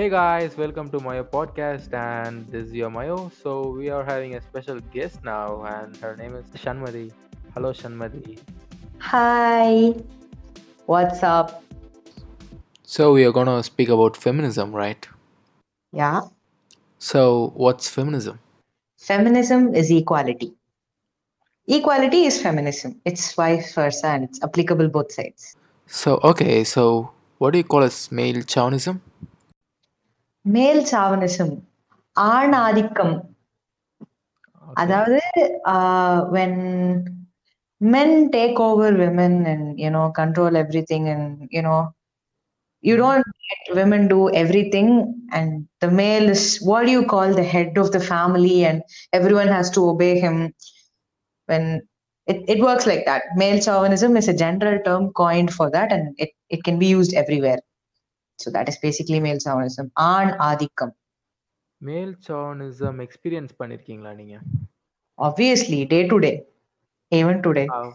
Hey guys, welcome to Mayo podcast, and this is your Mayo. So we are having a special guest now, and her name is Shanmadi. Hello, Shanmadi. Hi, what's up? So we are gonna speak about feminism, right? Yeah, So what's feminism? feminism is equality. Equality is feminism. It's vice versa and it's applicable both sides. So okay, so what do you call as male chauvinism? Male chauvinism ஆண் ஆதிக்கம் Okay. அதாவது uh, when men take over women and you know control everything and you know you don't let women do everything and the male is what do you call the head of the family and everyone has to obey him when it, it works like that male chauvinism is a general term coined for that and it, it can be used everywhere so that is basically male chauvinism ஆண் ஆதிக்கம் மேல் chauvinism experience பண்ணிருக்கீங்களா நீங்க obviously day to day even today How?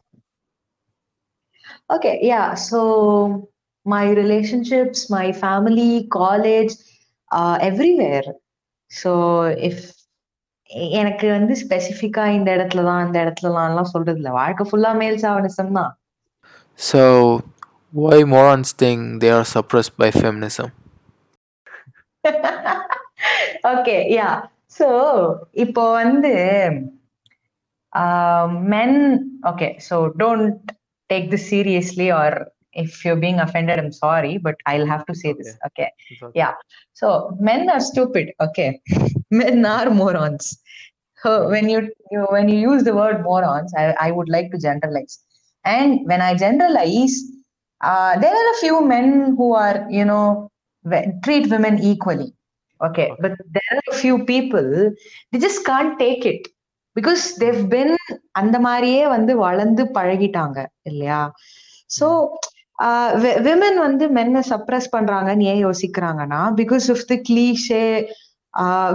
Okay, yeah. So my relationships, my family, college, uh, everywhere. So if எனக்கு வந்து ஸ்பெசிஃபிக்கா இந்த இடத்துல தான் இந்த இடத்துலலாம் சொல்றது இல்ல வாழ்க்கை ஃபுல்லா மேல் சாவனிசம் தான் So why morons think they are suppressed by feminism? Okay yeah so இப்போ வந்து men okay so don't take this seriously or if you being offended I'm sorry but I will have to say this okay It's okay. Yeah. So men are stupid. Okay, men are morons. So when you, you when you use the word morons, I, I would like to generalize. And when I generalize, uh, there are a few men who are you know treat women equally. Okay, but there are a few people they just can't take it because they've been அந்த மாதிரியே வந்து வளர்ந்து பழகிட்டாங்க இல்லையா so women வந்து மென்னை suppress பண்றாங்கன்னு ஏன் யோசிக்கிறாங்கன்னா because of the cliché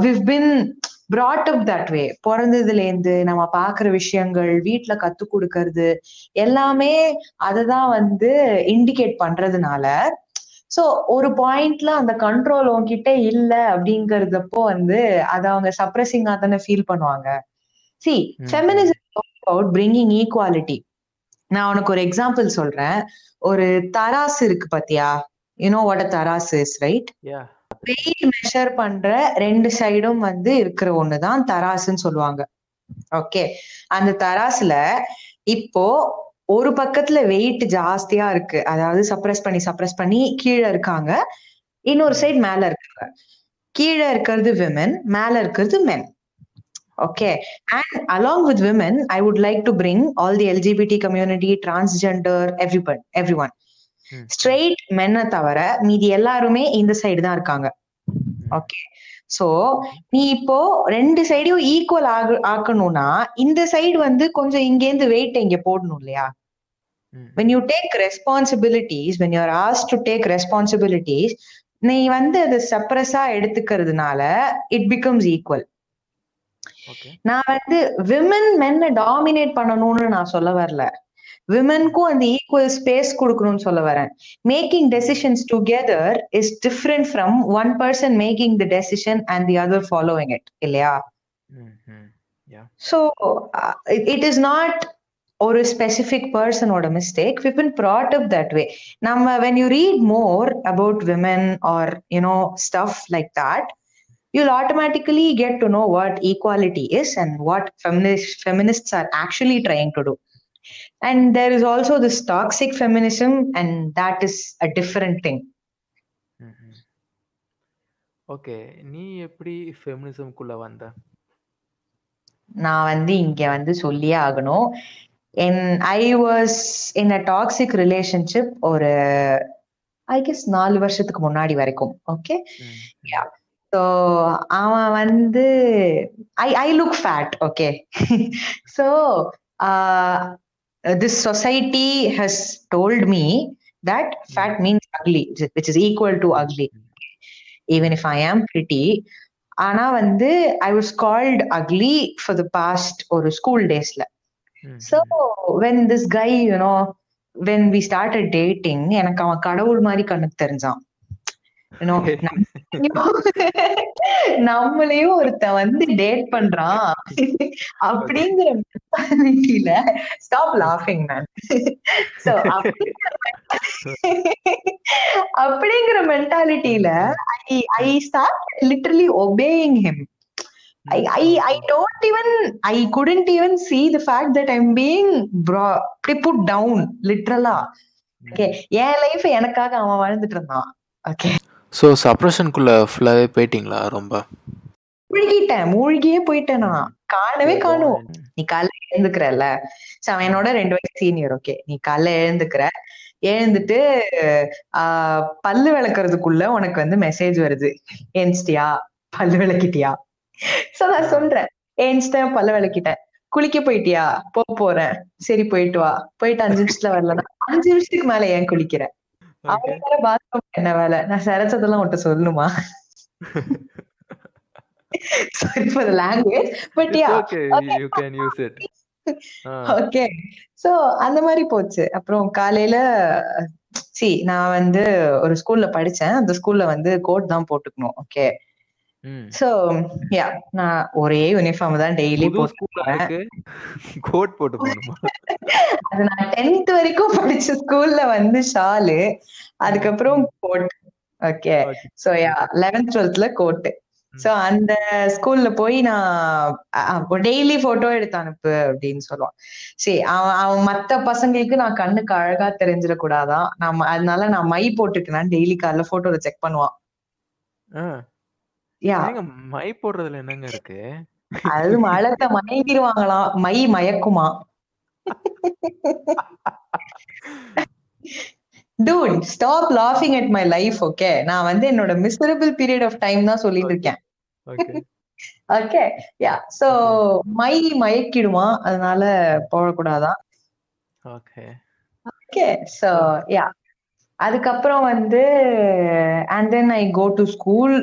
we've been brought up that way. பிறந்ததுல இருந்து நம்ம பாக்குற விஷயங்கள் வீட்ல கத்து கொடுக்கறது எல்லாமே அததான் வந்து இண்டிகேட் பண்றதுனால சோ ஒரு பாயிண்ட்ல அந்த கண்ட்ரோல் உன்கிட்ட இல்ல அப்படிங்கறதப்போ வந்து அத அவங்க சப்ரஸிங்கா தானே ஃபீல் பண்ணுவாங்க. See. Feminism about bringing equality நான் உனக்கு ஒரு எக்ஸாம்பிள் சொல்றேன். ஒரு தராசு இருக்கு பாத்தியா? யூனோ வாட் அ தராசு is right Yeah. Weight measure பண்ற ரெண்டு சைடும் வந்து இருக்கிற ஒண்ணுதான் தராசுன்னு சொல்லுவாங்க. ஓகே அந்த தராசுல இப்போ ஒரு பக்கத்துல வெயிட் ஜாஸ்தியா இருக்கு. அதாவது சப்ரஸ் பண்ணி சப்ரஸ் பண்ணி கீழே இருக்காங்க. இன்னொரு சைடு மேல இருக்காங்க. கீழே இருக்கிறது விமன் மேல இருக்கிறது men okay and along with women I would like to bring all the LGBT community transgender every every one straight மென்னை தவிர மீதி எல்லாருமே இந்த சைடு தான் இருக்காங்க. ஓகே சோ நீ இப்போ ரெண்டு சைடையும் ஈக்குவல் ஆகு ஆக்கணும்னா இந்த சைடு வந்து கொஞ்சம் இங்கேருந்து வெயிட் இங்க போடணும் இல்லையா? ம். when you take responsibilities when you're asked to take responsibilities நீ வந்து அது செப்பரஸா எடுத்துக்கிறதுனால இட் பிகம்ஸ் ஈக்குவல். நான் வந்து விமன் மென்னை டாமினேட் பண்ணணும்னு நான் சொல்ல வரல. விமனுக்கும் அந்த ஈக்குவல் ஸ்பேஸ் கொடுக்கணும்னு சொல்ல வரேன் making decisions together is different from one person making the decision and the other following it இல்லையா Mhm. Yeah. So it is not ஒரு specific பர்சனோட mistake we've been brought up that way நம்ம when you read more about women or you know stuff like that you'll automatically get to know what equality is and what feminist, feminists are actually trying to do. And there is also this toxic feminism, and that is a different thing. Okay நீ எப்படி ஃபெமினிசம்குள்ள வந்த நான் வந்து இங்க வந்து சொல்லியே ஆகணும் என் I was in a toxic relationship ஒரு ஐ கெஸ் நாலு வருஷத்துக்கு முன்னாடி வரைக்கும் ஓகே. Yeah. ஸோ அவன் வந்து I I look fat okay so this society has told me that fat means ugly which is equal to ugly even if I am pretty ஆனா வந்து I was called ugly for the past ஒரு school டேஸ்ல. So when this guy you know when we started dating எனக்கு அவன் கடவுள் மாதிரி கண்ணுக்கு தெரிஞ்சான். நம்மளையும் ஒருத்தன் வந்து டேட் பண்றான். அப்படிங்கிற மென்டாலிட்டியில ஸ்டாப் லாஃபிங் சோ அப்படிங்கிற மென்டாலிட்டியில I I start literally obeying him I, I I don't even I couldn't even see the fact that I'm being brought put down literally. Okay N life எனக்காக அவன் வாழ்ந்துட்டு இருந்தான். ஓகே ஸோ சப்ரஷனுக்குள்ள ஃபுல்லாகவே போயிட்டீங்களா ரொம்ப? மூழ்கிட்டேன் மூழ்கியே போயிட்டேன்? நான் காணவே காணும். நீ காலைல எழுந்துக்கிறல்ல. சோ என்னோட ரெண்டு வயசு சீனியர் ஓகே நீ காலைல எழுந்துக்கிற. எழுந்துட்டு ஆஹ் பல்லு விளக்குறதுக்குள்ள உனக்கு வந்து மெசேஜ் வருது. ஏன்ஸ்டியா பல்லு விளக்கிட்டியா? சோ நான் சொல்றேன். ஏன்ஸ்டேன் பல்லு விளக்கிட்டேன். குளிக்க போயிட்டியா? போ போறேன். சரி போயிட்டு வா. போயிட்டு அஞ்சு நிமிஷத்துல வரலன்னா அஞ்சு நிமிஷத்துக்கு மேல ஏன் குளிக்கிற? அவன் வேற பாத்ரூம் என்ன வேலை? நான் சரச்சதெல்லாம் உன்ட்ட சொல்லணுமா sorry for the language but yeah. okay, you can use it. Okay so அந்த மாதிரி போச்சு. அப்புறம் காலையில சி நான் வந்து ஒரு ஸ்கூல்ல படிச்சேன். அந்த ஸ்கூல்ல வந்து கோட் தான் போட்டுக்கணும். ஓகே சோ யா நான் ஒரே யூனிஃபார்ம் தான் டெய்லி போட்டு கோட் போட்டு போகணுமா அது நான் டென்த் வரைக்கும் படிச்ச ஸ்கூல்ல வந்து ஷாலு அதுக்கப்புறம் coat okay so yeah eleventh டுவெல்த்ல கோட்டு சோ அந்த ஸ்கூல்ல போய் நான் டெய்லி போட்டோ எடுத்து அனுப்பு அப்படின்னு சொல்லுவான். சரி அவன் அவன் மத்த பசங்களுக்கு நான் கண்ணுக்கு அழகா தெரிஞ்சிடக்கூடாதான். நான் அதனால நான் மை போட்டுக்கிறேன் டெய்லி காலைல போட்டோல செக் பண்ணுவான். யா மை போடுறதுல என்னங்க இருக்கு? அது மழத்தை மயங்கிடுவாங்களாம் மை மயக்குமா டூட் ஸ்டாப் லாஃபிங் அட் மை லைஃப் ஓகே நான் வந்து என்னோட மிசரபிள் பீரியட் ஆஃப் டைம் தான் சொல்லிட்டு இருக்கேன் ஓகே யா சோ மை மயக்கிடுவான் அதனால போடக்கூடாதான் ஓகே ஓகே சோ யா அதுக்கப்புறம் வந்து and then I go to school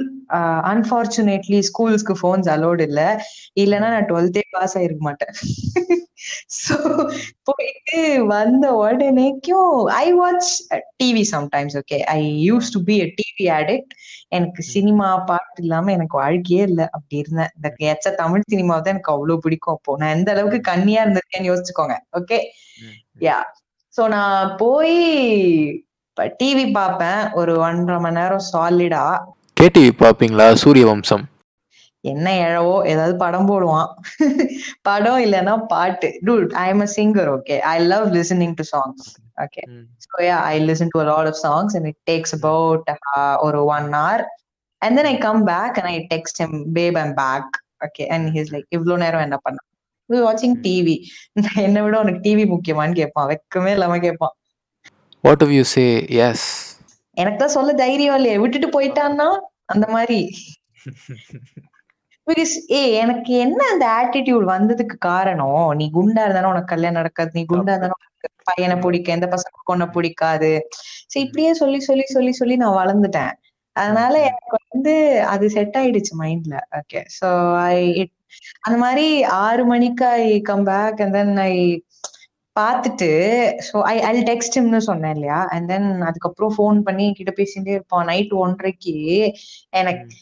unfortunately ஸ்கூல்ஸ்க்கு phones allowed இல்ல. இல்லைன்னா நான் டுவெல்த்தே பாஸ் ஆயிருக்க மாட்டேன். ஸோ போயிட்டு வந்த உடனேக்கும் I watch TV sometimes okay I used to be a TV addict எனக்கு சினிமா பாட்டு இல்லாம எனக்கு வாழ்க்கையே இல்லை. அப்படி இருந்தேன். இந்த எச்ச தமிழ் சினிமாவை தான் எனக்கு அவ்வளவு பிடிக்கும் அப்போ. நான் எந்த அளவுக்கு கண்ணியா இருந்திருக்கேன்னு யோசிச்சுக்கோங்க ஓகே யா சோ நான் போய் டிவி பார்ப்பேன். ஒரு ஒன்றரை மணி நேரம் சாலிடா கேடிவி பாப்பீங்களா சூரிய வம்சம். என்ன எழவோ ஏதாவது படம் போடுவான். படம் இல்லைன்னா பாட்டு. Dude I am a singer okay I love listening to songs okay so ya I listen to lot of songs and it takes about ஒரு one hour and then I come back and I text him babe I'm back okay and he's like இவ்வளோ நேரம் என்ன பண்ண? வாட்சிங் TV என்னை விட உனக்கு TV முக்கியமான்னு கேட்பான். வெக்கமே இல்லாம கேட்பான். வாட் யூ சே எஸ் எனக்கு தான் சொல்ல தைரியம் இல்லையே. விட்டுட்டு போயிட்டான்னா அந்த மாதிரி. பிகாஸ் ஏ எனக்கு என்ன அந்த ஆட்டிடியூட் வந்ததுக்கு காரணம்? நீ குண்டா இருந்தாலும் உனக்கு கல்யாணம் நடக்காது. நீ குண்டா இருந்தாலும் பையனை பிடிக்க எந்த பசங்க உன்னை பிடிக்காது. சோ இப்படியே சொல்லி சொல்லி சொல்லி சொல்லி நான் வளர்ந்துட்டேன். அதனால எனக்கு வந்து அது செட் ஆயிடுச்சு மைண்ட்ல ஓகே சோ ஐ அந்த மாதிரி ஆறு மணிக்கு I come back and then I பார்த்துட்டு ஸோ ஐ ஐ டெக்ஸ்ட்னு சொன்னேன் இல்லையா? அண்ட் தென் அதுக்கப்புறம் ஃபோன் பண்ணி கிட்ட பேசிட்டே இருப்பான். நைட் ஒன்றரைக்கு எனக்கு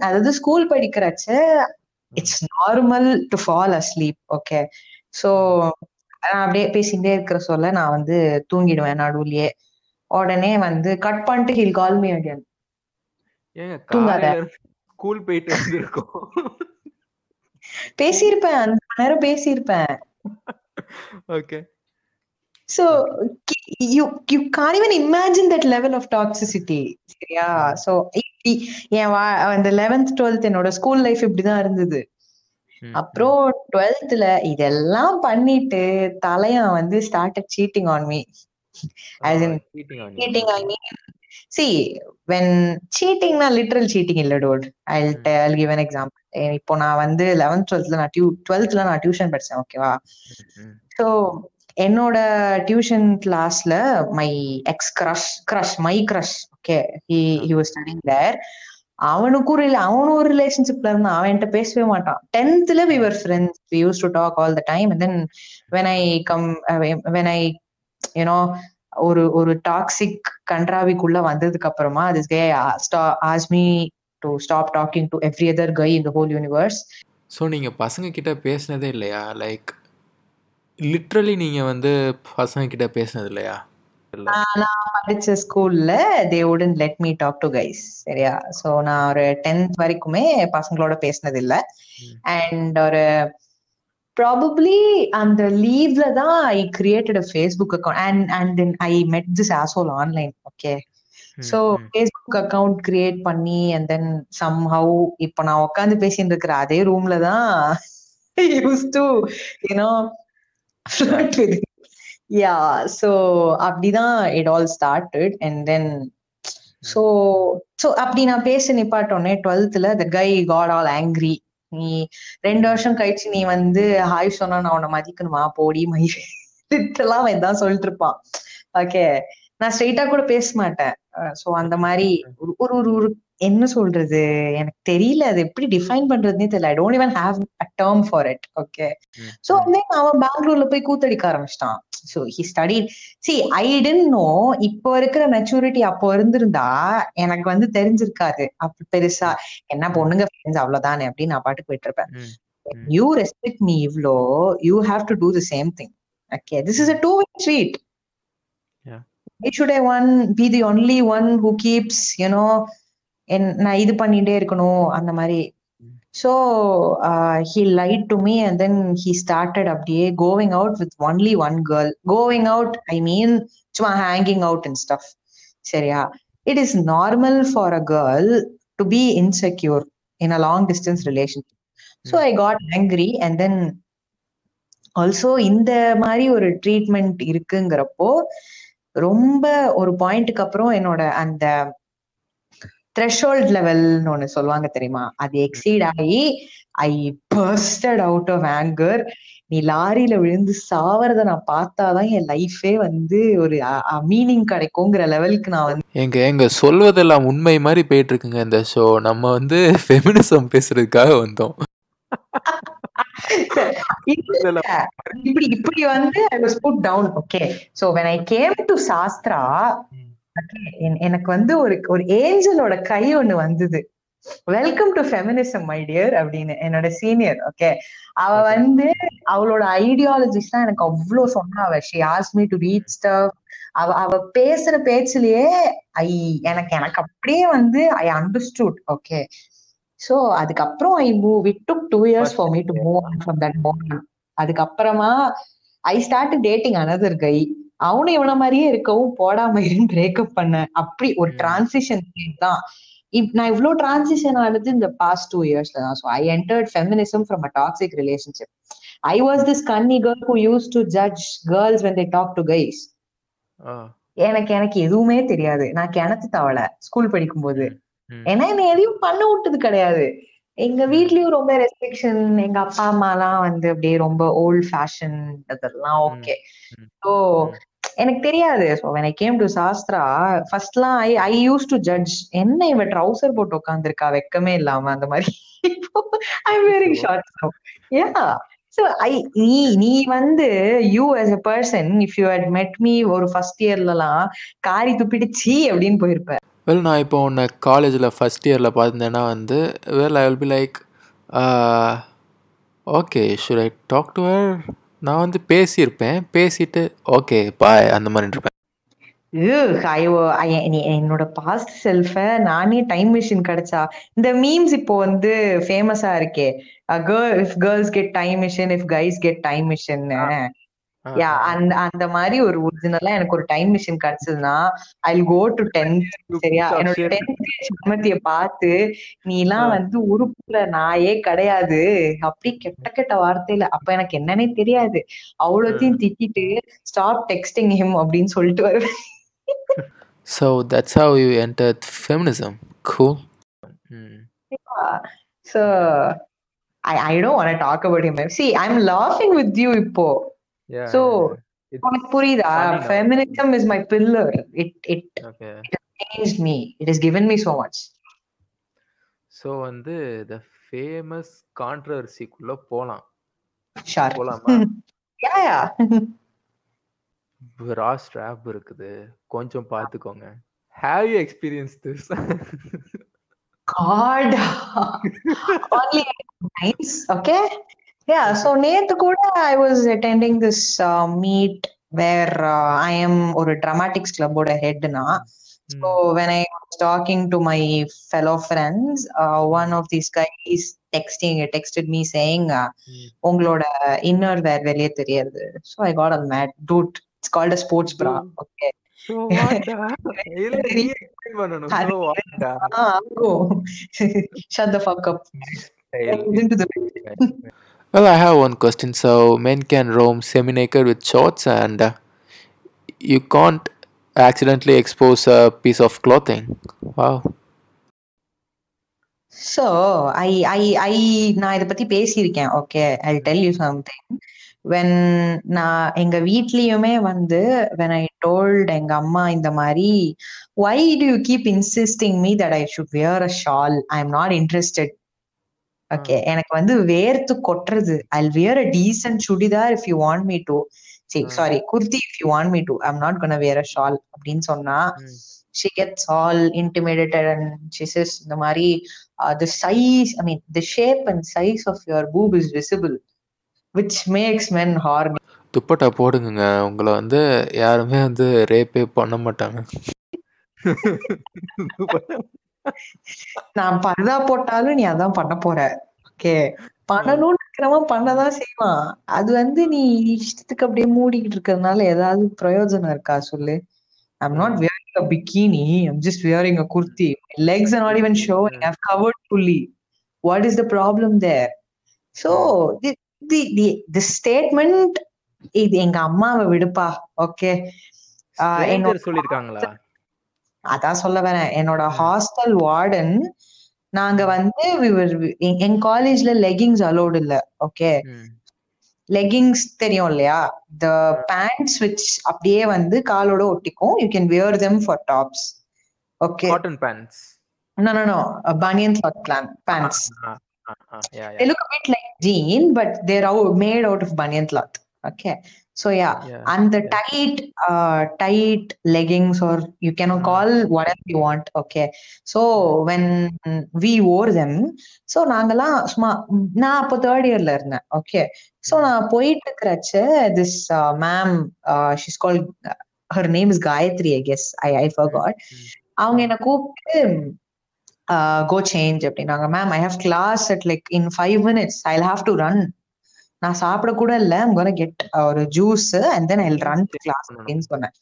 அதாவது school படிக்கிறச்ச it's normal to fall asleep okay so நான் அப்படியே பேசிட்டே இருக்கிற சொல்ல நான் வந்து தூங்கிடுவேன் நடுவுலயே. உடனே வந்து கட் பண்ணிட்டு ஹில் கால் மீ அகேன் தூங்காத. ஸ்கூல் போயிட்டு வந்திருக்கோம். பேசியிருப்பேன் அஞ்சு நேரம் பேசியிருப்பேன். Okay so you you can't even imagine that level of toxicity சரியா? So என் அந்த லெவன்த் டுவெல்த் என்னோட ஸ்கூல் லைஃப் இப்படிதான் இருந்தது. அப்புறம் டுவெல்த்ல இதெல்லாம் பண்ணிட்டு தலையன் வந்து started cheating on me as in cheating on me. See when cheatingனா லிட்டரல் சீட்டிங் இல்ல dude I I'll give an example இப்போ நான் வந்து லெவன்த் டுவெல்த்ல நான் டியூ டுவெல்த்ல நான் டியூஷன் படிச்சேன் ஓகேவா ஸோ என்னோட டியூஷன் கிளாஸ்ல my ex crush crush my crush okay he he was studying there அவனுக்கும் இல்ல அவனும் ஒரு ரிலேஷன்ஷிப்ல இருந்தான். அவன் என்கிட்ட பேசவே மாட்டான். டென்த்ல we were friends we used to talk all the time and then when I come when I you know ஒரு ஒரு டாக்ஸிக் கண்ட்ராவிக்குள்ள வந்ததுக்கு அப்புறமா this guy asked me to stop talking to every other guy in the whole universe so நீங்கள் பசங்க கிட்ட பேசினதே இல்லையா? Like literally நீங்கள் வந்து பசங்க கிட்ட பேசினது இல்லையா இல்லை. நான் படிச்ச ஸ்கூல்ல they wouldn't let me talk to guys சரியா? ஸோ நான் ஒரு டென்த் வரைக்குமே பசங்களோட பேசினது இல்ல. அண்ட் ஒரு ப்ராபப்ளி அந்த லீவ்ல தான் I created a Facebook account and and then I met this asshole online okay so hmm. Facebook account create பண்ணி அண்ட் தென் சம் ஹவு இப்போ நான் உட்காந்து பேசிட்டு இருக்கிற அதே ரூம்ல தான் used to you know flirt with ya so அப்படிதான் it all started and then so so அப்படி நான் பேச நிப்பாட்டோன்னே டுவெல்த்ல the guy got all angry நீ ரெண்டு வருஷம் கழிச்சு நீ வந்து ஹாய் சொன்னா நான் உன்னை மதிக்கணுமா? போடி லிட்டரலாம் அவன் தான் சொல்லிட்டு இருப்பான். ஓகே நான் ஸ்ட்ரெயிட்டா கூட பேச மாட்டேன். ஸோ அந்த மாதிரி ஒரு ஒரு ஒரு என்ன சொல்றது? எனக்கு தெரியல. அது எப்படி டிஃபைன் பண்றதுனே தெரியல. I don't even have a term for it okay hmm. வந்து அவன் பெங்களூர்ல போய் கூத்தடிக்க ஆரம்பிச்சிட்டான். So he study see I don't know இப்போ இருக்கிற மெச்சூரிட்டி அப்போ இருந்திருந்தா எனக்கு வந்து தெரிஞ்சிருக்காது. அப்ப பெருசா என்ன பொண்ணுங்க ஃப்ரெண்ட்ஸ் அவ்வளவுதானே? அப்படின்னு நான் பாட்டுக்கு ம், ம். யூ ரெஸ்பெக்ட் மீ இவ்ளோ you have to do the same thing okay this is a two way street. Why should I one be the only one who keeps, you know, என் நான் இது பண்ணிட்டே இருக்கணும் அந்த மாதிரி. So he lied to me and then he started அப்படியே going out with only one girl going out I mean சும்மா hanging out and stuff சரியா? It is normal for a girl to be insecure in a long distance relationship so I got angry and then also இந்த மாதிரி ஒரு treatment இருக்குங்கிறப்போ ரொம்ப ஒரு பாயிண்ட்டுக்கு அப்புறம் என்னோட அந்த த்ரெஷோல்ட் லெவல்னு ஒண்ணு சொல்லுவாங்க தெரியுமா? அது எக்ஸீட் ஆகி I bursted out of anger நீ லாரியில விழுந்து சாவறத நான் பார்த்தாதான் என் லைஃபே வந்து ஒரு மீனிங் கிடைக்குங்கிற லெவலுக்கு நான் வந்து எங்க எங்க சொல்வதெல்லாம் உண்மை மாதிரி போயிட்டு இருக்குங்க இந்த ஷோ நம்ம வந்து ஃபெமினிசம் பேசுறதுக்காக வந்தோம். இப்படி இப்படி வந்து I was put down okay so when I came to Sastra எனக்கு வந்து ஒரு ஒரு ஏஞ்சலோட கை ஒண்ணு வந்தது. Welcome to feminism my dear அப்படின்னு என்னோட சீனியர் ஓகே அவ Okay. வந்து அவளோட ஐடியாலஜிஸ் தான் எனக்கு அவ்வளவு சொன்னா. அவ she ask me to read stuff அவ அவ பேசுற பேச்சுலயே ஐ எனக்கு எனக்கு அப்படியே வந்து ஐ அண்டர்ஸ்டுட் ஓகே சோ அதுக்கப்புறம் I move it took two years for me to move on from that moment அதுக்கப்புறமா I start dating another guy அவனும் இவன மாதிரியே இருக்கவும் போடாம இருன்னு பிரேக்கப் பண்ண. அப்படி ஒரு. டிரான்சிஷன் தான். இப் நான் இவ்ளோ டிரான்சிஷன் ஆனது இந்த பாஸ்ட் டூ இயர்ஸ்ல தான். So I entered feminism from a toxic relationship I was this கன்னி girl who use to judge girls when they talk to guys எனக்கு எனக்கு எதுவுமே தெரியாது. நான் கிணத்து தவளை ஸ்கூல் படிக்கும்போது. ஏன்னா என்ன எதையும் பண்ண விட்டது கிடையாது. எங்க வீட்லயும் ரொம்ப ரெஸ்ட்ரிக்ஷன் எங்க அப்பா அம்மா எல்லாம் வந்து அப்படியே ரொம்ப ஓல்ட் ஃபேஷன் அதெல்லாம் ஓகே. ஸோ எனக்கு தெரியாது so when I came to சாஸ்திரா ஃபர்ஸ்ட்லாம் I I use to judge என்ன இவ ட்ரௌசர் போட்டு உட்காந்துருக்கா வெக்கமே இல்லாம அந்த மாதிரி. I very short yeah so I நீ நீ வந்து you as a person if you had met me ஒரு ஃபர்ஸ்ட் இயர்லலாம் காரி துப்பிட்டு சீ அப்படின்னு போயிருப்ப. வெல் நான் இப்போ உன்னை காலேஜில் ஃபஸ்ட் இயரில் பார்த்துருந்தேன்னா வந்து well I will be like okay should I talk to her நான் வந்து பேசியிருப்பேன் பேசிட்டு ஓகே பாய் அந்த மாதிரி இருப்பேன். நீ- என்னோட பாஸ்ட் செல்ஃப நானே டைம் மிஷின் கிடைச்சா இந்த மீம்ஸ் இப்போ வந்து ஃபேமஸா இருக்கே. Girl if girls get time machine if guys get time machine yeah. அந்த அந்த மாதிரி ஒரு ஒரிஜினலா எனக்கு ஒரு டைம் மிஷின் கிடைச்சதுன்னா ஐ கோ டு டென்த் சரியா என்னோட. டென்த் சமத்திய பார்த்து நீ எல்லாம். வந்து உருப்புல நாயே கிடையாது அப்படி கெட்ட கெட்ட வார்த்தையில அப்ப எனக்கு என்னன்னே தெரியாது அவ்வளோத்தையும் திட்டிட்டு ஸ்டாப் டெக்ஸ்டிங் ஹிம் அப்படின்னு சொல்லிட்டு வருவேன் So that's how you entered feminism. Cool. Mm. So I I don't want to talk about him. See, I'm laughing with you. It's உனக்கு புரியுதா? funny now. Feminism is my pillar. It it okay. changed me. It has given me so much. ஸோ வந்து the famous controversy-க்குள்ள போலாம். போலாமா yeah. Bra strap இருக்குது கொஞ்சம் பார்த்துக்கோங்க have you experience this God. Only nice. Okay. Yeah. So நேத்து கூட I was attending this uh, meet where uh, I am ஒரு dramatics club ஓட head na. So when I was talking to my fellow friends, uh, one of these guys texting texted me saying uh, உங்களோட inner wear வெளியே தெரியாது. So I got a mad dude. It's called a sports bra. Okay. So what-டா? இல்ல நீ explain பண்ணணும். So what-டா? Ah, go. Shut the fuck up. Into the Well, I have one question. So, men can roam semi naked with shorts, and uh, you can't accidentally expose a piece of clothing. Wow. So, I, I, I, நான் இதை பத்தி பேசியிருக்கேன் okay I tell you something when நான் எங்க வீட்லயுமே வந்து when I told எங்க அம்மா இந்த மாதிரி why do you keep insisting me that I should wear a shawl I am not interested okay எனக்கு வந்து வேர்த்து கொட்டுறது. I wear a decent churidar if you want me to சரி. Sari kurti if you want me to I am not gonna wear a shawl அப்படின்னு சொன்னா she gets all intimidated and she says இந்த மாதிரி uh, the size i mean the shape and size of your boob is visible which makes men horny. Dupatta போடுங்க உங்களை வந்து யாருமே வந்து ரேப்பே பண்ண மாட்டாங்க. நான் பர்தா போட்டாலும் நீ அதான் பண்ண போற ஓகே பண்ணணும்னு இருக்கிறவன் பண்ணதான் செய்வான் அது வந்து நீ இஷ்டத்துக்கு அப்படியே மூடிக்கிட்டு இருக்கிறதுனால ஏதாவது பிரயோஜனம் இருக்கா சொல்லு I'm not wearing a bikini. I'm just wearing a kurti. My legs are not even showing. I've covered fully. What is the problem there? So the the the, the statement இது எங்க அம்மாவை விடுப்பா ஓகே Stranger சொல்லிருக்காங்களா அதான் சொல்ல வரேன். என்னோட. Hostel warden நாங்க வந்து எங்க- எங்க காலேஜ்ல லெகிங்ஸ் அலோடு இல்ல. ஓகே. லெகிங்ஸ் தெரியும் இல்லையா? த பேண்ட்ஸ் விச் அப்படியே வந்து காலோட ஒட்டிக்கும். You can wear them for tops okay cotton pants no no no banian plan pants. Yeah they look a bit like jean but they're out, made out of banyan cloth. Okay? so yeah yeah and the yeah. tight uh tight leggings or you can Mm. call whatever you want okay so when we wore them so நாங்கெல்லாம் சும்மா ம், நான் அப்போ third இயர்ல இருந்தேன் okay so Mm. நான் போயிட்டு இருக்கிறச்ச this uh, ma'am uh, she's called her name is Gayatri I guess I I forgot Mm. அவங்க Mm. என்ன கூப்பிட்டு கோ சேஞ்ச் அப்படின்னாங்க ma'am I have class at like in five minutes I have to run நான் சாப்பிட கூட இல்ல. I'm gonna get ஒரு juice and then I run class? அப்படின்னு சொன்னேன்.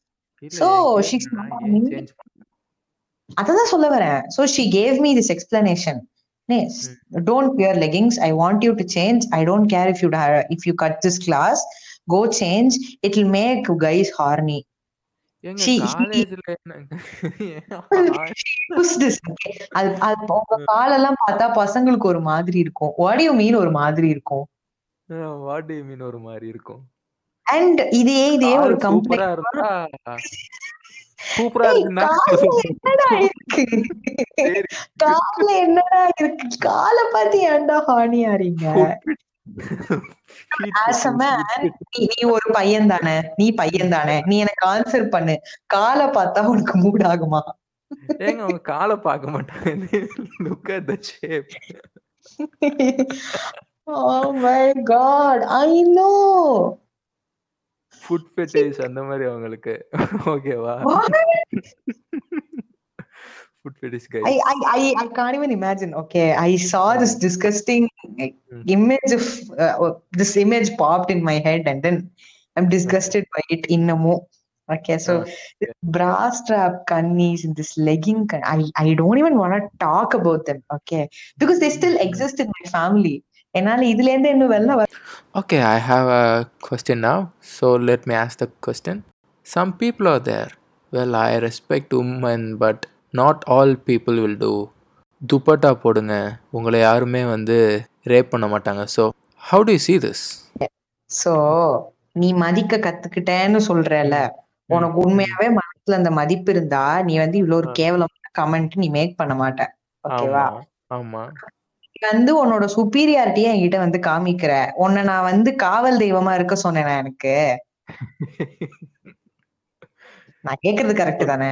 change பண்ணணும்? அதான் சொல்ல வரேன். So she gave me. This explanation don't wear leggings I want you to change I don't care if you if you cut this class go change it will make guys horny அது உங்க காலெல்லாம் பார்த்தா பசங்களுக்கு ஒரு மாதிரி இருக்கும். What you மீன் ஒரு மாதிரி இருக்கும்? வாட் டு மீன் ஒரு மாதிரி இருக்கும். அண்ட் இதே இதே ஒரு கம்ப்ளைண்ட் இருந்தா சூப்பரா கால என்னடா இருக்கு? கால பார்த்து ஏன்டா feet fit. நீ நீ ஒரு பையன் தானே? நீ பையன் தானே? நீ எனக்கு ஆன்சர் பண்ணு. காலை பார்த்தா உனக்கு மூட் ஆகுமா? ஏங்க அவங்க காலை பார்க்க மாட்டாங்க. oh my god i know food fetish அந்த மாதிரி அவங்களுக்கு ஓகேவா what food fetish I, guys I, I, I can't even imagine. Okay, I saw this disgusting like, Mm. image of uh, uh, this image popped in my head, and then I'm disgusted by it in a mo. Okay, so this bra strap kannis and this legging, kan- I, I don't even want to talk about them. Okay, because they still exist in my family. என்னால இதுல இருந்து இன்னும் வெளில வர Okay, I have a question now. So let me ask the question. Some people are there. Well, I respect women, but not all people will do. Dupatta போடுங்க உங்களை யாருமே வந்து ரேப் பண்ண மாட்டாங்க so how do you see this so நீ மதிக்க கத்துக்கிட்டேன்னு சொல்றல உனக்கு உண்மையாவே மனசுல அந்த மதிப்பு இருந்தா நீ வந்து இவ்வளவு ஒரு. கேவலமான கமெண்ட் நீ மேக் பண்ண மாட்ட ஓகேவா ஆமா வந்து உன்னோட சுப்பீரியாரிட்டியை என்கிட்ட வந்து காமிக்கிற உன்னை நான் வந்து காவல் தெய்வமா இருக்க சொன்னேனா எனக்கு நான் கேக்குறது கரெக்ட் தானே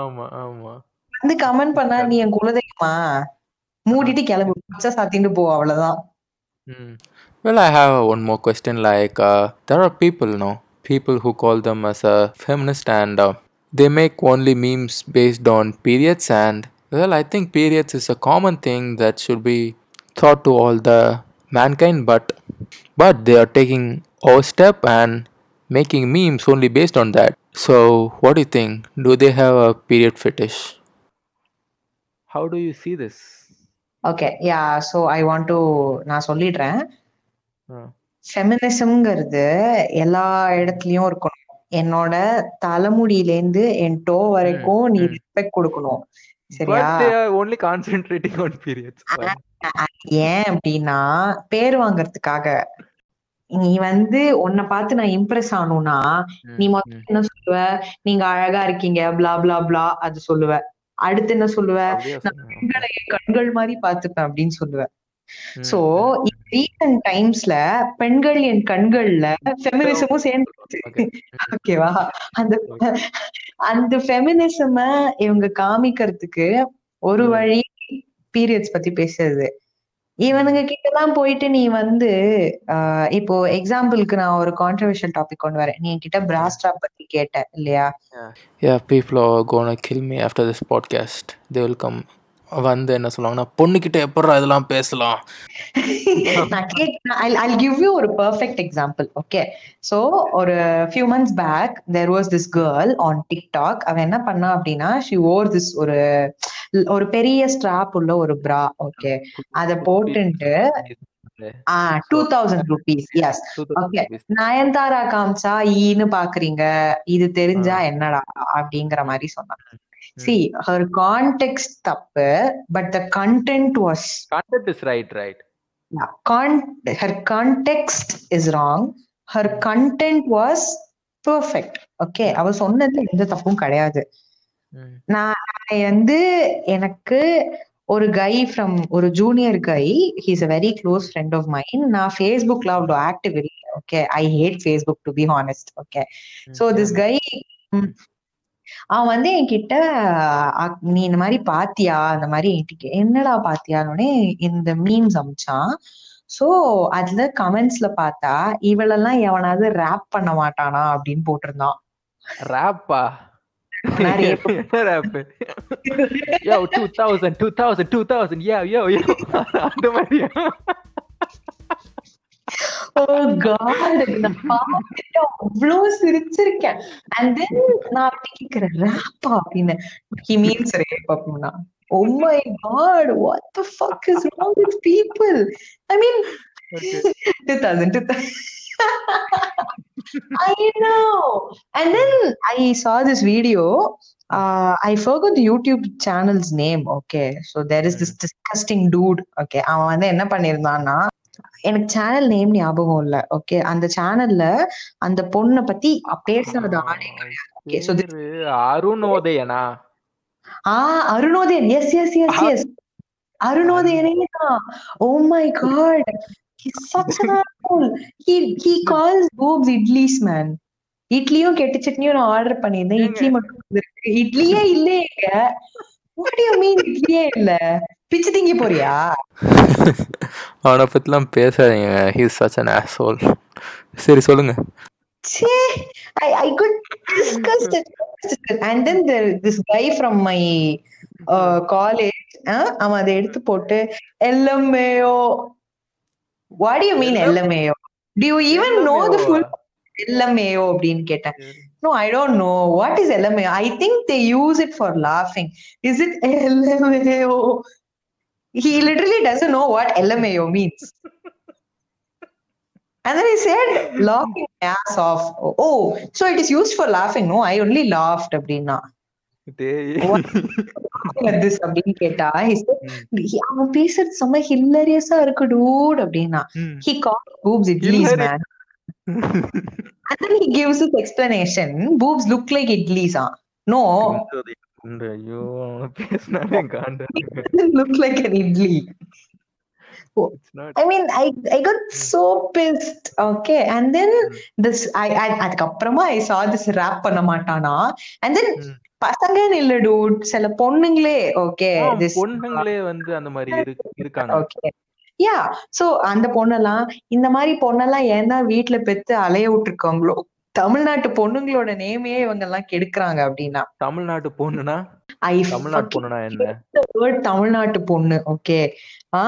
ஆமா ஆமா வந்து கமெண்ட் பண்ணா நீ என் குலதெய்வமா மூடிட்டு கிளம்பு பச்சை சாத்திட்டு போ அவ்வளவுதான் Mm. Well, I have one more question. Like, uh, there are people, no, people who call them as a feminist, and uh, they make only memes based on periods. And well, I think periods is a common thing that should be taught to all the mankind, but but they are taking overstep and making memes only based on that. So, what do you think? Do they have a period fetish? How do you see this? Okay yeah so I want to நான் சொல்லிடுறேன் Uh, ஃபெமினிசம்ங்கிறது எல்லா இடத்துலயும் இருக்கணும் என்னோட தலைமுடியிலேந்து என் to வரைக்கும் நீ. Respect கொடுக்கணும் சரியா but they are only ஏன் அப்படின்னா பேர் வாங்குறதுக்காக. நீ வந்து உன்னை பார்த்து நான் இம்ப்ரெஸ் ஆகணும்னா நீ முதல்ல mm. என்ன சொல்லுவ? நீங்க அழகா இருக்கீங்க blah blah blah அது சொல்லுவ. அடுத்து என்ன சொல்லுவ? அப்படியா நான்? பெண்களை என் கண்கள் மாதிரி பார்த்துப்பேன் அப்படின்னு சொல்லுவ. ம், சோ ம். ரீசன்ட் டைம்ஸ்ல பெண்கள் என் கண்கள்ல ஃபெமினிசமும் சேர்ந்துருச்சு. Okay. ஓகேவா அந்த அந்த ஃபெமினிசம இவங்க காமிக்கிறதுக்கு ஒரு ம். வழி பீரியட்ஸ் பத்தி பேசுறது. இவனுங்க கிட்டலாம் போயிட்டு நீ வந்து ஆஹ் இப்போ எக்ஸாம்பிளுக்கு நான் ஒரு கான்ட்ரவர்ஷியல் டாபிக் கொண்டு வரேன். நீ என்கிட்ட பிராஸ்ட்ரா பத்தி கேட்ட இல்லையா? Yeah people are gonna kill me after this podcast they will come வந்து என்ன சொல்லுவாங்கன்னா பொண்ணுகிட்ட எப்படா இதெல்லாம் பேசலாம்? ஐ கிவ் யூ ஒரு பெர்ஃபெக்ட் எக்ஸாம்பிள் ஓகே சோ ஒரு few months back there was this girl on TikTok அவ என்ன பண்ணா அப்படின்னா ஷி ஓர் திஸ் ஒரு ஒரு பெரிய ஸ்ட்ராப் உள்ள ஒரு பிரா ஓகே அத போட்டுட்டு two thousand rupees yes Okay. Nayanthara காமிச்சா ஈன்னு பாக்குறீங்க இது தெரிஞ்சா என்னடா? அப்படிங்கிற மாதிரி சொன்னான். சி ஹர் கான்டெக்ட் தப்பு but the content was is right, right. con- her context is wrong. Her content was perfect. Okay அவ சொன்னதுல எந்த தப்பும் கிடையாது. Mm. நான் நான் வந்து எனக்கு ஒரு கை ஃப்ரம் ஒரு junior guy he's a very close friend of mind நான் ஃபேஸ்புக்ல அவ்வளோ ஆக்டிவ் இல்லை okay I hate Facebook to be honest okay so this guy அவன் வந்து என்கிட்ட நீ இந்த மாதிரி பாத்தியா அந்த மாதிரி என்கிட்ட என்னடா பாத்தியான்னு இந்த மீம்ஸ் அமிச்சான் சோ அதுல கமெண்ட்ஸ்ல பார்த்தா இவளெல்லாம் எவனாவது ரேப் பண்ண மாட்டானா அப்படின்னு போட்டிருந்தான். என்ன rap? Yo, 2000, 2000, 2000, yo, yo, yo. அந்த மாதிரியா? Oh ஓ சிரிச்சிருக்கேன் அண்ட் தென் நான் அப்படி கேக்குறேன் ரேப்பா அப்படின்னு ஹி மீன்ஸ் ரேப் அப்படின்னா ஓ my god what fuck is wrong with people I mean 2000 I know. And then I saw this video. Uh, I forgot the YouTube channel's name. Okay. So there is this disgusting dude. Okay. அவன் வந்து என்ன பண்ணியிருந்தான்னா எனக்கு channel name ஞாபகம் இல்ல okay அந்த சேனல்ல அந்த பொண்ணை பத்தி பேசுறது ஆளே பேரு அருணோதயனா? ஆ Arunodhayan. Yes yes yes yes அருணோதயனே தான். ஓ my god he he calls boobs idlis man. இட்லியும் கெட்டு சட்னியும் நான் ஆர்டர் பண்ணியிருந்தேன். இட்லி மட்டும் இட்லியே இல்லையேங்க mean இட்லியே இல்ல? பிச்சு திங்கி போறியா அவனை பத்திலாம் பேசாதீங்க ஹீஸ் சச் அன் asshole சரி சொல்லுங்க ச்சே I I got disgusted and then there this guy from my uh, college uh, அவன் அதை எடுத்து போட்டு LMAO what do you mean LMAO do you even know the full LMAO அப்படின்னு கேட்டேன் no I don't know what is LMAO I think they use it for laughing is it LMAO he literally doesn't know what LMAO means and then he said laughing my ass off oh so it is used for laughing no I only laughed அப்படின்னா டேய். at this அப்படின்னு கேட்டா he said, "he- அவன் பேசுறது செம்ம ஹில்லரியஸா இருக்கு dude அப்படின்னா ம். he called boobs idlis Hilarious. man and then he gives his explanation boobs look like idlis ah no இந்த ஐயோ பேசினாலே காண்டா like an idli. I I அதுக்கப்புறமா I saw this rap பண்ண மாட்டானா? And then ம். பசங்கன்னு இல்ல சில பொண்ணுங்களே ஓகே பொண்ணுங்களே வந்து அந்த மாதிரி இரு- இருக்காங்க. ஓகே யா சோ அந்த பொண்ணெல்லாம் இந்த மாதிரி பொண்ணெல்லாம் ஏன் தான் வீட்டுல பெத்து அலைய விட்டுருக்காங்களோ? தமிழ்நாட்டு பொண்ணுங்களோட நேமையே இவங்க எல்லாம் கெடுக்குறாங்க அப்படின்னா. தமிழ்நாட்டு பொண்ணுனா? ஐ தமிழ்நாட்டு பொண்ணுனா என்ன? தமிழ்நாட்டு பொண்ணு ஓகே ஆ?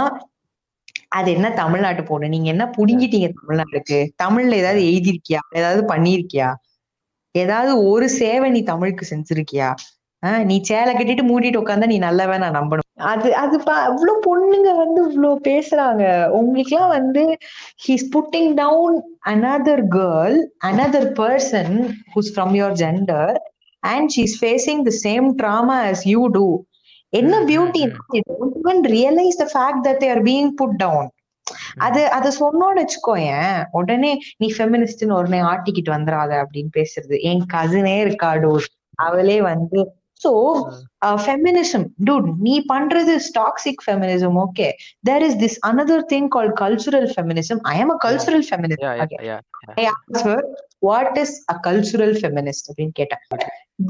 அது என்ன தமிழ்நாட்டு பொண்ணு? நீங்க என்ன புடுங்கிட்டீங்க தமிழ்நாட்டுக்கு? தமிழ்ல ஏதாவது எழுதிருக்கியா ஏதாவது பண்ணிருக்கியா ஏதாவது ஒரு சேவை நீ தமிழுக்கு செஞ்சிருக்கியா? ஆஹ் நீ சேலை கட்டிட்டு மூடிட்டு உட்காந்தா நீ நல்லவன் நான் நம்பணும். அது அது அவ்வளவு பொண்ணுங்க வந்து இவ்வளவு பேசுறாங்க. உங்களுக்குலாம் வந்து he's putting down another girl another person who's from your gender and she's facing the same drama as you too என்ன beauty even realise the fact that they're being put down அது அது சொன்னோன்னு வச்சுக்கோயேன் உடனே நீ ஃபெமினிஸ்ட்னு உடனே ஆட்டிக்கிட்டு வந்துடாத அப்படின்னு பேசுறது. என் கசினே இருக்காடு அவளே வந்து சோ ஃபெமினிசம் டூட் நீ பண்றது toxic feminism okay there is this another thing call cultural feminism I am a cultural feminist her, what is a cultural feminist? அப்படின்னு கேட்டேன்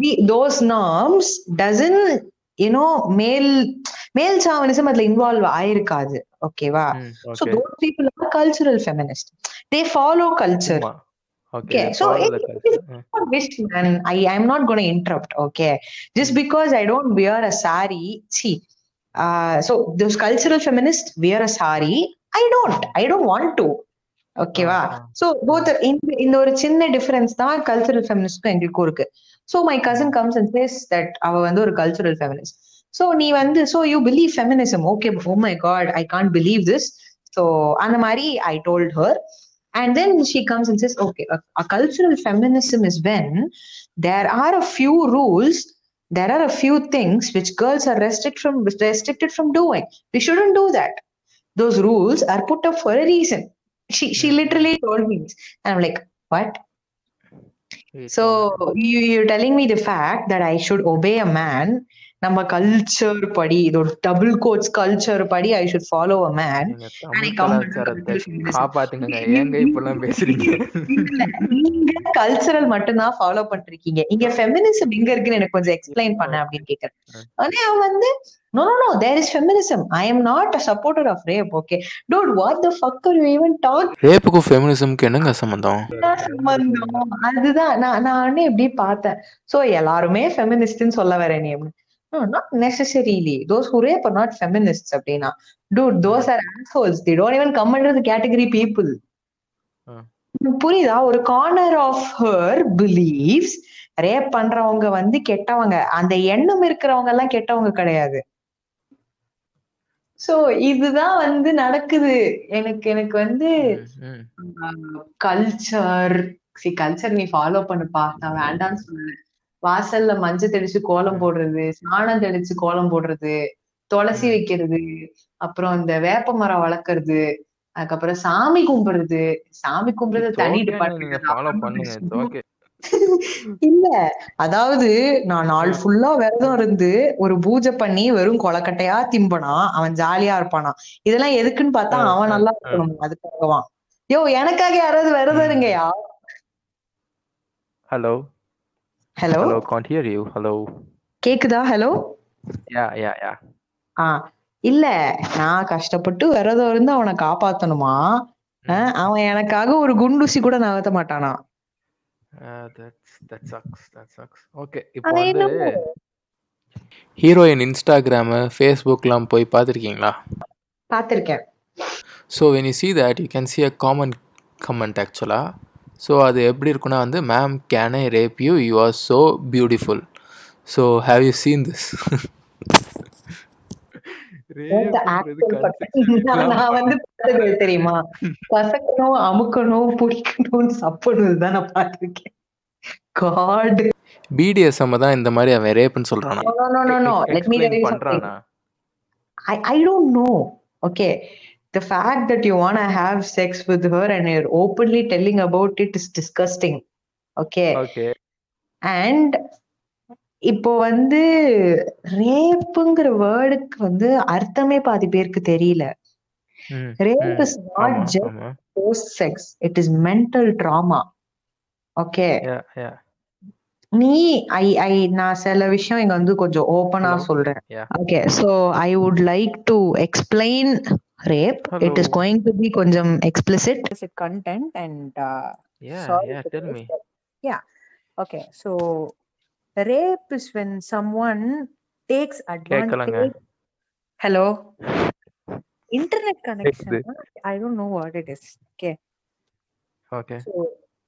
The, those norms doesn't, you know, male, male chauvinism அதுல involve ஆயிருக்காது. ஓகேவா? those people are cultural feminists. They follow culture. சும்மா. Okay, Okay, so follow it- the it culture. is not wish, man. I, I'm not going to interrupt, okay? Just because I don't wear a sari, see, uh, so those cultural feminists wear a sari. I don't. I don't want to. ஓகேவா ஆ, ஆ. So both இந்த இந்த ஒரு சின்ன difference தான் cultural ஃபெமினிஸ்ட்க்கும் எங்களுக்கும் இருக்கு so my cousin comes and says that அவ வந்து ஒரு கல்ச்சுரல் ஃபெமினிஸ்ட் சோ நீ வந்து so you believe feminism okay oh my god I can't believe this so அந்த மாதிரி I told her and then she comes and says okay a, a cultural feminism is when there are a few rules there are a few things which girls are restricted from restricted from doing. We shouldn't do that. Those rules are put up for a reason. She she hmm. literally told me this. And i'm like what? So you, you're telling me the fact that i should obey a man நம்ம culture படி இதோட double quotes culture படி I should follow a man. காப்பாத்துங்க ஏங்க இப்பெல்லாம் பேசுறீங்க? நீங்க cultural மட்டும்தான் ஃபாலோ பண்ணிருக்கீங்க. இங்க ஃபெமினிசம் எங்க இருக்குன்னு எனக்கு கொஞ்சம் எக்ஸ்பிளைன் பண்ண அப்படின்னு கேக்குறேன். ஆனா அவன் வந்து no no no there is feminism I am not a supporter of rape okay dude what the fuck are you even talk ரேப்புக்கும் ஃபெமினிசம்க்கு என்னங்க சம்பந்தம்? சம்பந்தம்? அதுதான் நான் நான் எப்படி பார்த்தேன். சோ எல்லாருமே ஃபெமினிஸ்ட்னு சொல்ல வரேன் நீ அப்படின்னு not necessarily those who rape are not feminist அப்படின்னா dude those are assholes they don't even come under the category people. புரியுதா? ஒரு corner of her believes rape பண்றவங்க வந்து கெட்டவங்க. அந்த எண்ணம் இருக்கிறவங்க எல்லாம் கெட்டவங்க கிடையாது. சோ இதுதான் வந்து நடக்குது. எனக்கு எனக்கு வந்து. கல்ச்சர் சி கல்ச்சர் நீ ஃபாலோ பண்ணுப்பா நான் வேண்டாம்னு சொல்லல வாசல்ல மஞ்சள் தெளிச்சு கோலம் போடுறது சாணம் தெளிச்சு கோலம் போடுறது துளசி. வைக்கிறது அப்புறம் இந்த வேப்ப மரம் வளர்க்கறது அதுக்கப்புறம் சாமி கும்பிடுறது. சாமி கும்பிடுறது தனி டிபார்ட்மெண்ட் இல்ல அதாவது நான் நாள் ஃபுல்லா விரதம் இருந்து ஒரு பூஜை பண்ணி வெறும் கொலக்கட்டையா திம்பனா அவன் ஜாலியா இருப்பானா? இதெல்லாம் எதுக்குன்னு பார்த்தா அவன் நல்லா. இருக்கணும் அதுக்காகவான் யோ எனக்காக யாராவது விரதம். இருங்கயா hello. Hello hello can't hear you hello கேக்குதா? ஹலோ யா யா யா ஆ இல்ல. நான் கஷ்டப்பட்டு விரதம் இருந்து அவனை காப்பாத்தணுமா? அவன் எனக்காக ஒரு குண்டூசி கூட நகர்த்த மாட்டானா? தட் தட் ஓகே இப்போ வந்து ஹீரோயின் இன்ஸ்டாகிராமு ஃபேஸ்புக்லாம் போய் பார்த்துருக்கீங்களா? பாத்திருக்கேன் so when you see that you can see a common comment ஆக்சுவலாக ஸோ அது எப்படி இருக்குன்னா வந்து ma'am can I rape you you are so beautiful so have you seen this தெரியுமா? கசக்கணும் அமுக்கணும் பிடிக்கணும் சப்பணும் தான் நான் பார்த்திருக்கேன் காட் பிடிஎஸ்எம் தான் இந்த மாதிரி அவன் ரேப்னு சொல்கிறானா no no no no. Let me tell you something. பண்ணுறானா Okay. The fact that you want to have sex with her and you're openly telling about it is disgusting. Okay. Okay And இப்போ வந்து ரேப்புங்கிற வேர்டுக்கு வந்து அர்த்தமே பாதி பேருக்கு தெரியல ம், rape ம். is not ஆமா, just ஆமா. post sex it is mental trauma okay Yeah, yeah. நீ ஐ ஐ நான் சில விஷயம் இங்க வந்து கொஞ்சம் Hello. சொல்றேன். Okay so I would like to explain rape. It is going to be konjam explicit. Content and uh, yeah, yeah. Tell me. Yeah. Okay. So rape is when someone takes advantage. Hello. Internet connection. I don't know what it is. Okay. Okay.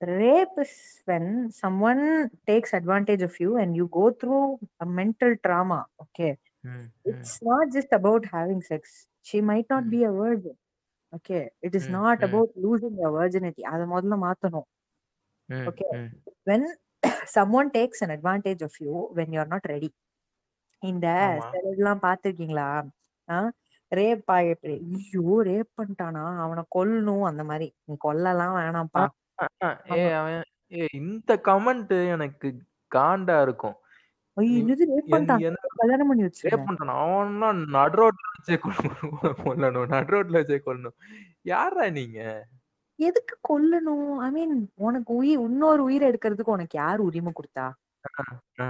Rape is when someone takes advantage of you and you go through a mental trauma. Okay. Mm-hmm. It's not just about having sex she might not ம், be a virgin okay it is ம், not ம், about losing your virginity அத முதல்ல மாத்தணும் ம், okay ம். when someone takes an advantage of you when you're not ready இந்த ஆமா. சிலதெல்லாம் பார்த்திருக்கீங்களா ரேப் ஐயோ ரேப் பண்ணிட்டானா அவனை கொல்லணும் அந்த மாதிரி நீ கொல்லலாம் வேணாம்ப்பா ஏய் அவன் இந்த கமெண்ட் எனக்கு காண்டா இருக்கும் ஐயோ ரேப் பண்ணிட்டான். கல்யாணம் பண்ணி ரேப் வச்சிருங்க பண்றான் அவன்லாம் நடு ரோட்ல வச்சே கொல்லணும். கொல்லணும் நடு ரோட்ல வச்சே கொல்லணும். யாரா நீங்க? எதுக்கு கொல்லணும்? ஐ மீன் உனக்கு உயிர் இன்னொரு உயிரை எடுக்கிறதுக்கு உனக்கு யார் உரிமை கொடுத்தா? ஆ,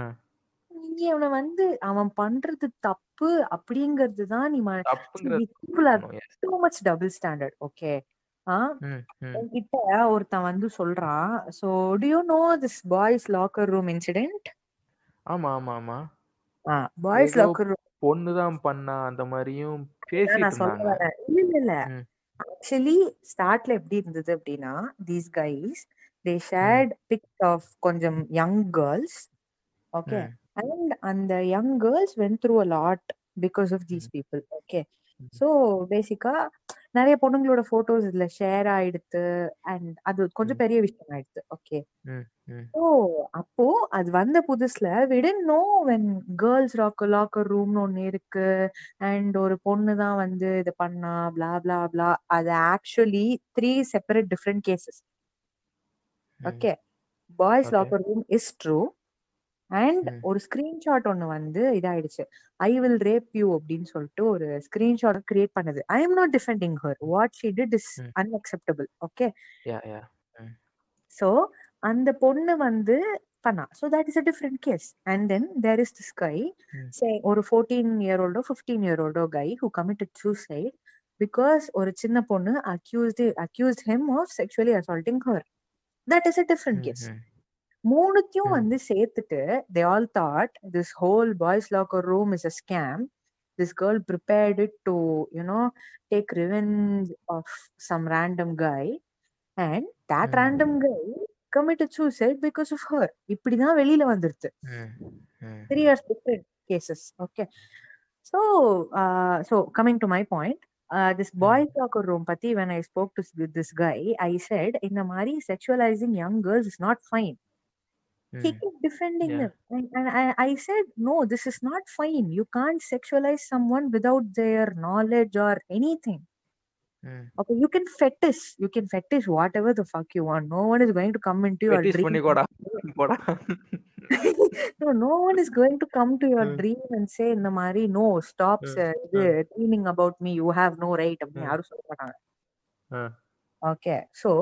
நீ அவனை வந்து அவன் பண்றது தப்பு அப்படிங்கிறது தான் நீ தப்புங்கிறது சொல்லணும். Yes. Too much double standard okay ஆ? ம், ஒருத்தன் வந்து சொல்றான். So do you know this boys locker room incident ஆமா ஆமா ஆமா. பாய்ஸ் ஏதோ லாக்கர் ரூம் பொண்ணுதான் பண்ணா அந்த மாதிரியும் பேசிட்டு நான் சொல்ல இருந்தாங்க. வரேன். இல்ல இல்ல இல்ல. ம், ஆக்சுவலி ஸ்டார்ட்ல எப்படி இருந்தது அப்படின்னா தீஸ் கைஸ் தே ம், ஷேர்ட் பிக்ஸ் ஆஃப் கொஞ்சம் யங் கேர்ள்ஸ் ஓகே ம், அண்ட் அந்த young girls went through a lot because of these ம், பீப்புள் ஓகே ம், ஸோ பேசிக்கா நிறைய பொண்ணுங்களோட போட்டோஸ் இதுல ஷேர் ஆயிடுத்து அண்ட் அது கொஞ்சம் பெரிய விஷயம் ஆயிடுத்து. ஓகே ஸோ அப்போ அது வந்த புதுசுல Vikatan know when girls locker locker ரூம்னு ஒன்னு இருக்கு அண்ட் ஒரு பொண்ணு தான் வந்து இது பண்ணா blah blah blah. அது actually three separate different cases. Okay boys. Locker room is true and. ஒரு ஸ்கிரீன்ஷாட் ஒன்னு வந்து இதாயிடுச்சு. ஐ வில் ரேப் யூ அப்படின்னு சொல்லிட்டு ஒரு ஸ்கிரீன்ஷாட் கிரியேட் பண்ணுது. I am not defending her what she did is. Unacceptable okay Yeah, yeah. ம், so அந்த பொண்ணு வந்து பண்ணா. So that is a different case and then there is this guy say ஒரு ஃபோர்டீன் இயர் ஓல்டோ fifteen year ஓல்டோ guy who committed suicide because ஒரு சின்ன பொண்ணு accused accused him of sexually assaulting her that is a different case மூணுத்தையும். வந்து சேர்த்துட்டு they all thought this whole boys locker room is a scam this girl prepared it to you know take revenge of some random guy and that. Random guy committed suicide because of her இப்படிதான் வெளியில வந்துருது three years different cases okay so so coming to my point this boys locker room பத்தி when I spoke to this guy I said இந்த மாதிரி sexualising young girls is not fine he ம். kept defending Yeah. them and, and I, I said no this is not fine you can't sexualize someone without their knowledge or anything ம். okay you can fetish you can fetish whatever the fuck you want no one is going to come into your Fetish dream பண்ணிக்கோடா போடா no no one is going to come to your ம், dream and say இந்த மாதிரி no stop ம், sir, இது ம், dreaming about me you have no right அப்படின்னு ம், யாரும் சொல்ல மாட்டாங்க ம். Okay so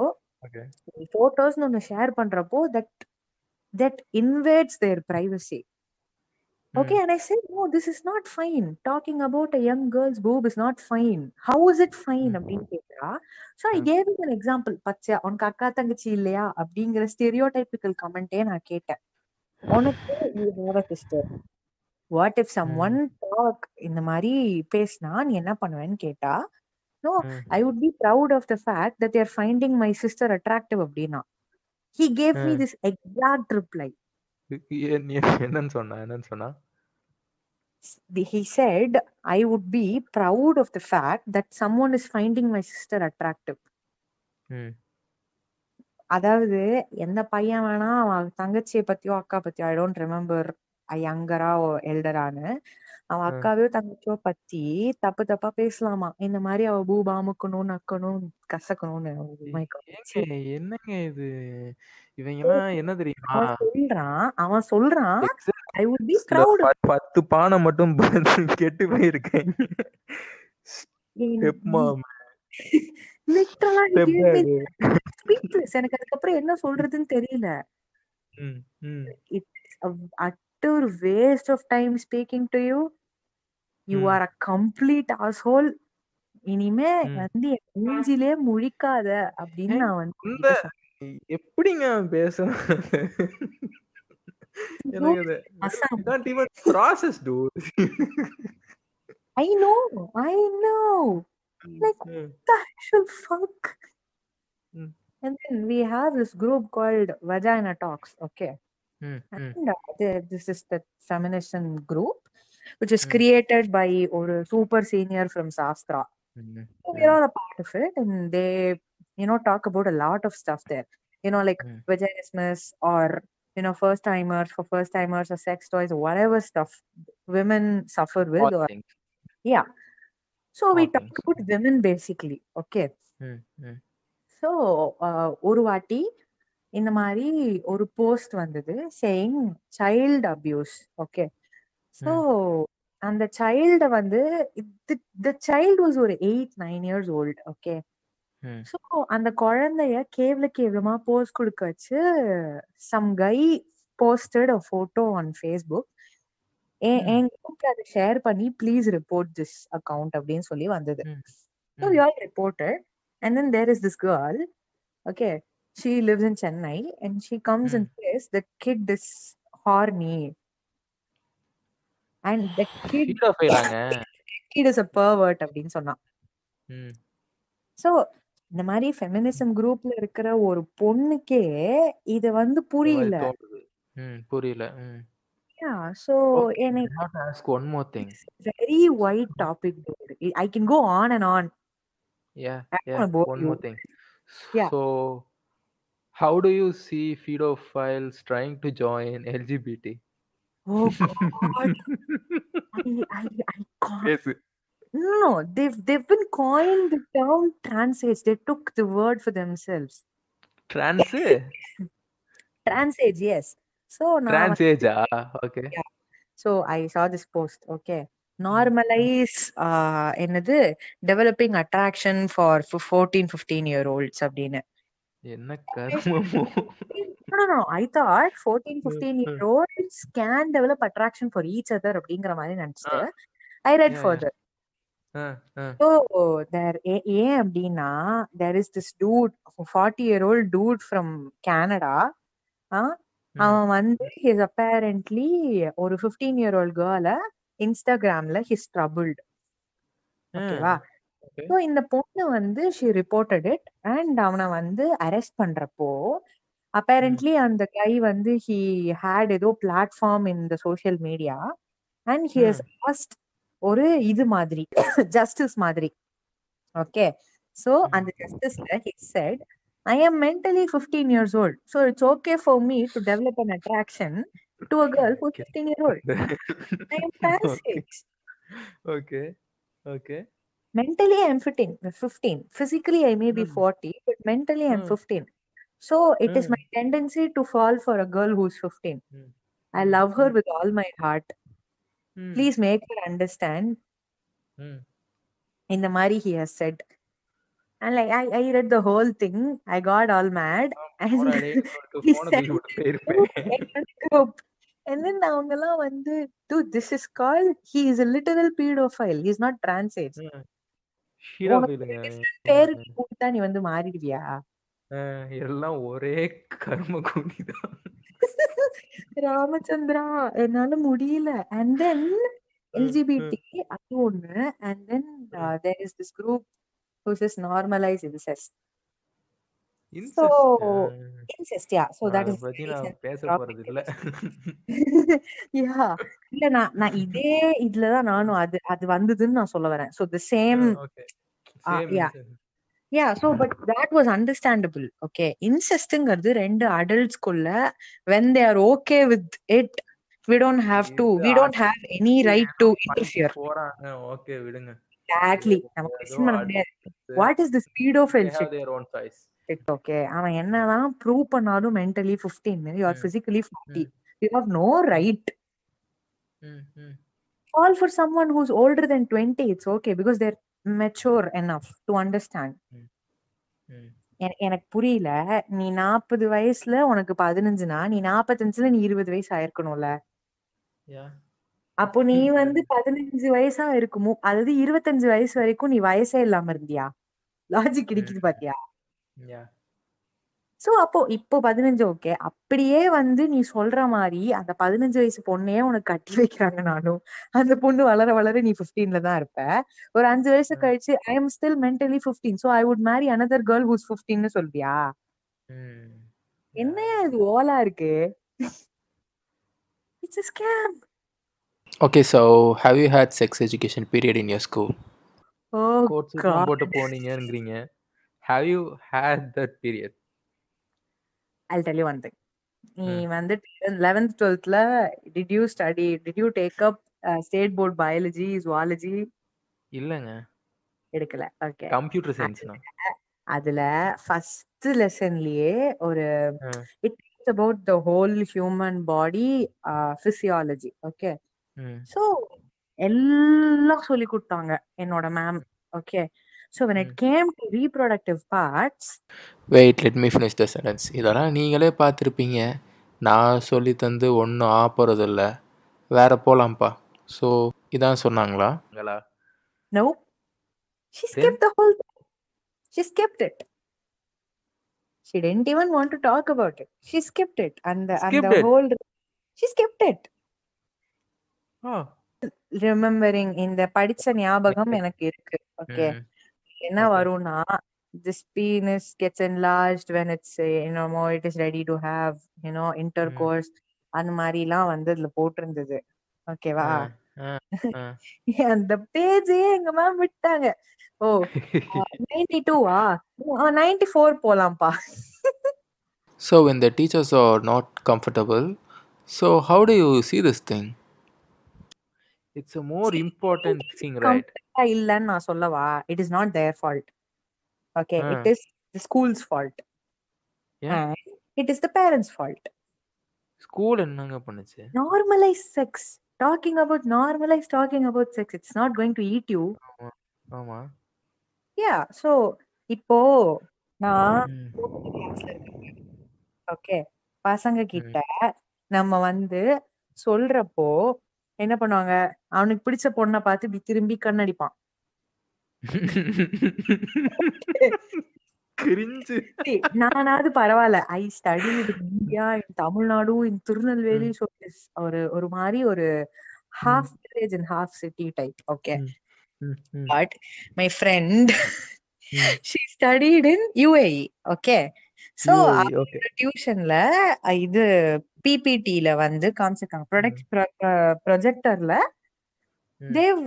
Okay. photos ஒன்னு ஷேர் பண்றப்போ that that invades their privacy. Okay, ம், and I said, no, this is not fine. Talking about a young girl's boob is not fine. How is it fine? ம், அப்படின்னு கேட்டா so I ம். Gave it an example பச்சையா உனக்கு அக்கா தங்கச்சி இல்லையா? அப்படிங்கிற ஸ்டெரியோடைபிக்கல் கமெண்டே நான் கேட்டேன். உனக்கு you have a sister what if someone hmm, talk இந்த மாதிரி பேசினா நீ என்ன பண்ணுவேன்னு கேட்டா no hmm, I would be proud of the fact that they're finding my sister attractive அப்படின்னா. He gave me. This exact reply என்னன்னு சொன்னா என்னன்னு சொன்னா? He said i would be proud of the fact that someone is finding my sister attractive. அதாவது எந்த பையன் வேணா அவன் தங்கச்சியை பத்தியோ அக்கா பத்தியோ ஐ டோன்ட் ரிமெம்பர் யங்கரா எல்டரான்னு அவன். அக்காவையோ தங்கச்சியோ பத்தி தப்பு தப்பா பேசலாமா? இந்த மாதிரி அவ பூபா அமுக்கணும் நக்கணும் கசக்கணும்னு. ஏங்க என்னங்க இது? இவங்க எல்லாம் என்ன தெரியுமா? அவன் சொல்றான் அவன் சொல்றான் ஐ வுட் பி ல ப்ரவுட் ப- பத்து பானை மட்டும் கெட்டு போயிருக்கேன். Step mom. லிட்டரலா Step back. Speechless எனக்கு அதுக்கப்புறம் என்ன சொல்றதுன்னு தெரியல. ம், ம், it's utter waste of time speaking to you you hmm. Are a complete whole இனிமே ம். வந்து என் மூஞ்சிலே முழிக்காத அப்படின்னு நான் வந்து இந்த உன்கிட்ட சொன்னேன். எப்படிங்க பேசணும் எனக்கு அது Assam. can't even process dude I know, I know. Like, ம், what the actual fuck? ம். And then we have this group called Vagina Talks, okay? ம், ம், And uh, the- this is the feminism group, which is Mm. created by a super senior from Sastra. ம், So we're all a part of it, and they, you know, talk about a lot of stuff there. You know, like Mm. vaginismus or you know, first timers for first timers or sex toys or whatever stuff women suffer with. all Or things. yeah. So we All talk things. about women basically. Okay. ம், ம், so ஒரு வாட்டி இந்த மாதிரி ஒரு post வந்தது saying child abuse okay so அந்த child வந்து த சைல்டு வாஸ் ஒரு eight nine years old okay. So அந்த குழந்தைய கேவல கேவலமா போஸ்ட் கொடுக்க வச்சு some guy posted a photo on Facebook. என் குரூப்ல அதை ஷேர் பண்ணி ப்ளீஸ் ரிப்போர்ட் திஸ் அக்கவுண்ட் அப்படின்னு சொல்லி வந்தது ம். So we all reported, and then there is this girl. Okay, she lives in Chennai, and she comes and says the kid is horny, and the kid, Pedophile ஆங்க. kid is a pervert அப்படின்னு சொன்னா ம், so இந்த மாதிரி feminism குரூப்ல இருக்கிற ஒரு பொண்ணுக்கே இது வந்து புரியல புரியல I எனக்கு one more thing. Very wide topic I can go on and on Yeah, I yeah, wanna bore one you. more thing. Yeah. So, how do you see pedophiles trying to join LGBT? Oh god I I I god பேசு. No, no, they've they've been coined the term trans age. They took the word for themselves. Trans? Trans age, yes. So now, Trans age ah? Okay. so I saw this post. Okay, normalize uh என்னது developing attraction for for 14, 15 year olds அப்படின்னு. என்ன கர்மமோ. No, no, no. I thought 14, 15 year olds can develop attraction for each other அப்படிங்கிற மாதிரி நினைச்சிட்டு. So there ஏ- ஏன் அப்படின்னா there is this dude, 40 year old dude from Canada. ஆ, ம். அவன் வந்து ஹிஸ் ஒரு 15 year old கேர்ள இன்ஸ்டாகிராம்ல ஹிஸ் ஆ, ஓகேவா. ஸோ இந்த பொண்ணு வந்து ஷி ரிப்போர்ட்டட் இட் அண்ட் அவனை வந்து அரெஸ்ட் பண்றப்போ அப்பேரண்ட்லி அந்த கை வந்து ஹி ஹேட் ஏதோ platform in the social media and he has asked ஒரு இது மாதிரி ஜஸ்டிஸ் மாதிரி ஓகே ஸோ அந்த ஜஸ்டிஸ்ல he said I am mentally 15 years old so it's okay for me to develop an attraction to a girl who's 15 year old i am trans Okay. age Okay. Okay. mentally i'm fitting 15 physically i may be Mm. 40 but mentally i'm Mm. 15 so it is Mm. my tendency to fall for a girl who's 15 Mm. i Mm. love her Mm. with all my heart Mm. please make her understand Mm. in the mari he has said and like I, I read the whole thing i got all mad and he said group and then அவங்கெல்லாம் வந்து this is called he is a literal pedophile he's not trans age ஹீரோபிலுங்க பேரு கொடுத்தா நீ வந்து மாறிடுவியா எல்லாம் ஒரே கர்ம கூனிதான். ராமச்சந்திரா என்னால முடியல. அண்ட் தென் எல்ஜிபிடி அது ஒண்ணு. And then there is this group அதை is பத்தி very நான் sensitive பேச topic. போறது இல்ல. நான் நான் இதே இதுலதான் நானும் அது அது வந்ததுன்னு நான் சொல்ல வரேன். Okay Ah, same yeah. Yeah so but that was understandable okay incestங்கிறது ரெண்டு when they are okay with it we don't have to இது we don't have any right to interfere போறாங்க ஓகே விடுங்க exactly ஏதோ- நம்ம பண்ண முடியாது is this pedophile they have shit their own choice okay அவன் என்னதான் ப்ரூவ் பண்ணாலும் mentally 15 you are Mm. physically 40 you have no right ம், ம். fall for someone who's older than 20 it's okay because they're mature enough to understand. எனக்கு புரியல. நீ நாற்பது வயசுல உனக்கு பதினஞ்சுனா நீ நாற்பத்தஞ்சுல நீ இருபது வயசு ஆயிருக்கணும்ல. அப்போ நீ வந்து பதினஞ்சு வயசா இருக்குமோ அதாவது இருபத்தஞ்சு வயசு வரைக்கும் நீ வயசே இல்லாம இருந்தியா? லாஜிக் இடிக்குது ம். பாத்தியா சோ அப்போ இப்போ பதினஞ்சு ஓகே அப்படியே வந்து நீ சொல்ற மாதிரி அந்த பதினஞ்சு வயசு பொண்ணையே உனக்கு கட்டி வைக்கிறாங்க நானும். அந்த பொண்ணு வளர வளர நீ 15ல தான் இருப்ப. ஒரு அஞ்சு வயசு. கழிச்சு I am still mentally 15 so I would marry another girl who's 15 னு சொல்வியா. என்னையா இது ஓலா இருக்கு? It's a scam. Okay, so have you had sex education period in your school? Oh coat சூட்லாம் God. போட்டு போனீங்கங்கிறீங்க. Have you had that period I'll tell you one thing. நீ. வந்து 11th 12thல did you study did you take up uh, state board biology zoology? இல்லைங்க. எடுக்கல. Okay computer சயின்ஸ்னா அதுல first லெசன்லயே ஒரு. It about the whole human body physiology okay. So எல்லாம் சொல்லி கொடுத்தாங்க என்னோட ma'am okay so when it hmm. came to reproductive parts wait let me finish the sentence இதெல்லாம் நீங்களே பார்த்துருப்பீங்க நான் சொல்லி தந்து ஒன்றும் ஆ போகிறதில்ல வேற போகலாம்ப்பா ஸோ இதான் சொன்னாங்களா no she Then? skipped the whole thing. she skipped it she didn't even want to talk about it she skipped it and the, and Skipped the it? whole she skipped it ah remembering இந்த படிச்ச ஞாபகம் எனக்கு இருக்கு okay. என்ன. வரும்னா this penis gets enlarged when it's uh, you know more it is ready to have you know intercourse அந்த மாதிரி எல்லாம் வந்து அதுல போட்டிருந்தது ஓகேவா. அந்த பேஜே எங்க மேம் விட்டாங்க ஓ நைன்டி டூவா நைன்டி ஃபோர் போலாம்ப்பா So when the teachers are not comfortable, so how do you see this thing? It's a more important thing, right? Comfortable-ஆ இல்லன்னு நான் சொல்லவா it is not their fault okay. It is the school's fault it is the parents' fault school என்னங்க பண்ணுச்சு normalize sex talking about normalize talking about sex it's not going to eat you ஆமா yeah so இப்போ நான். Okay பசங்க கிட்ட நம்ம வந்து சொல்றப்போ என்ன பண்ணுவாங்க? அவனுக்கு பிடிச்ச பொண்ணை பார்த்து இப்படி திரும்பி கண்ணடிப்பான். நானாவது பரவாயில்ல. I study India in Tamil Nadu in Tirunelveli so ஒரு ஒரு மாதிரி ஒரு half village and half city type okay but my. Friend. She studied in UAE okay okay. டியூஷன்ல இது பிபிடில வந்து காமிச்சிருக்காங்க. ப்ரொடக்ட் ப்ரொஜெக்டர்ல. தேவ்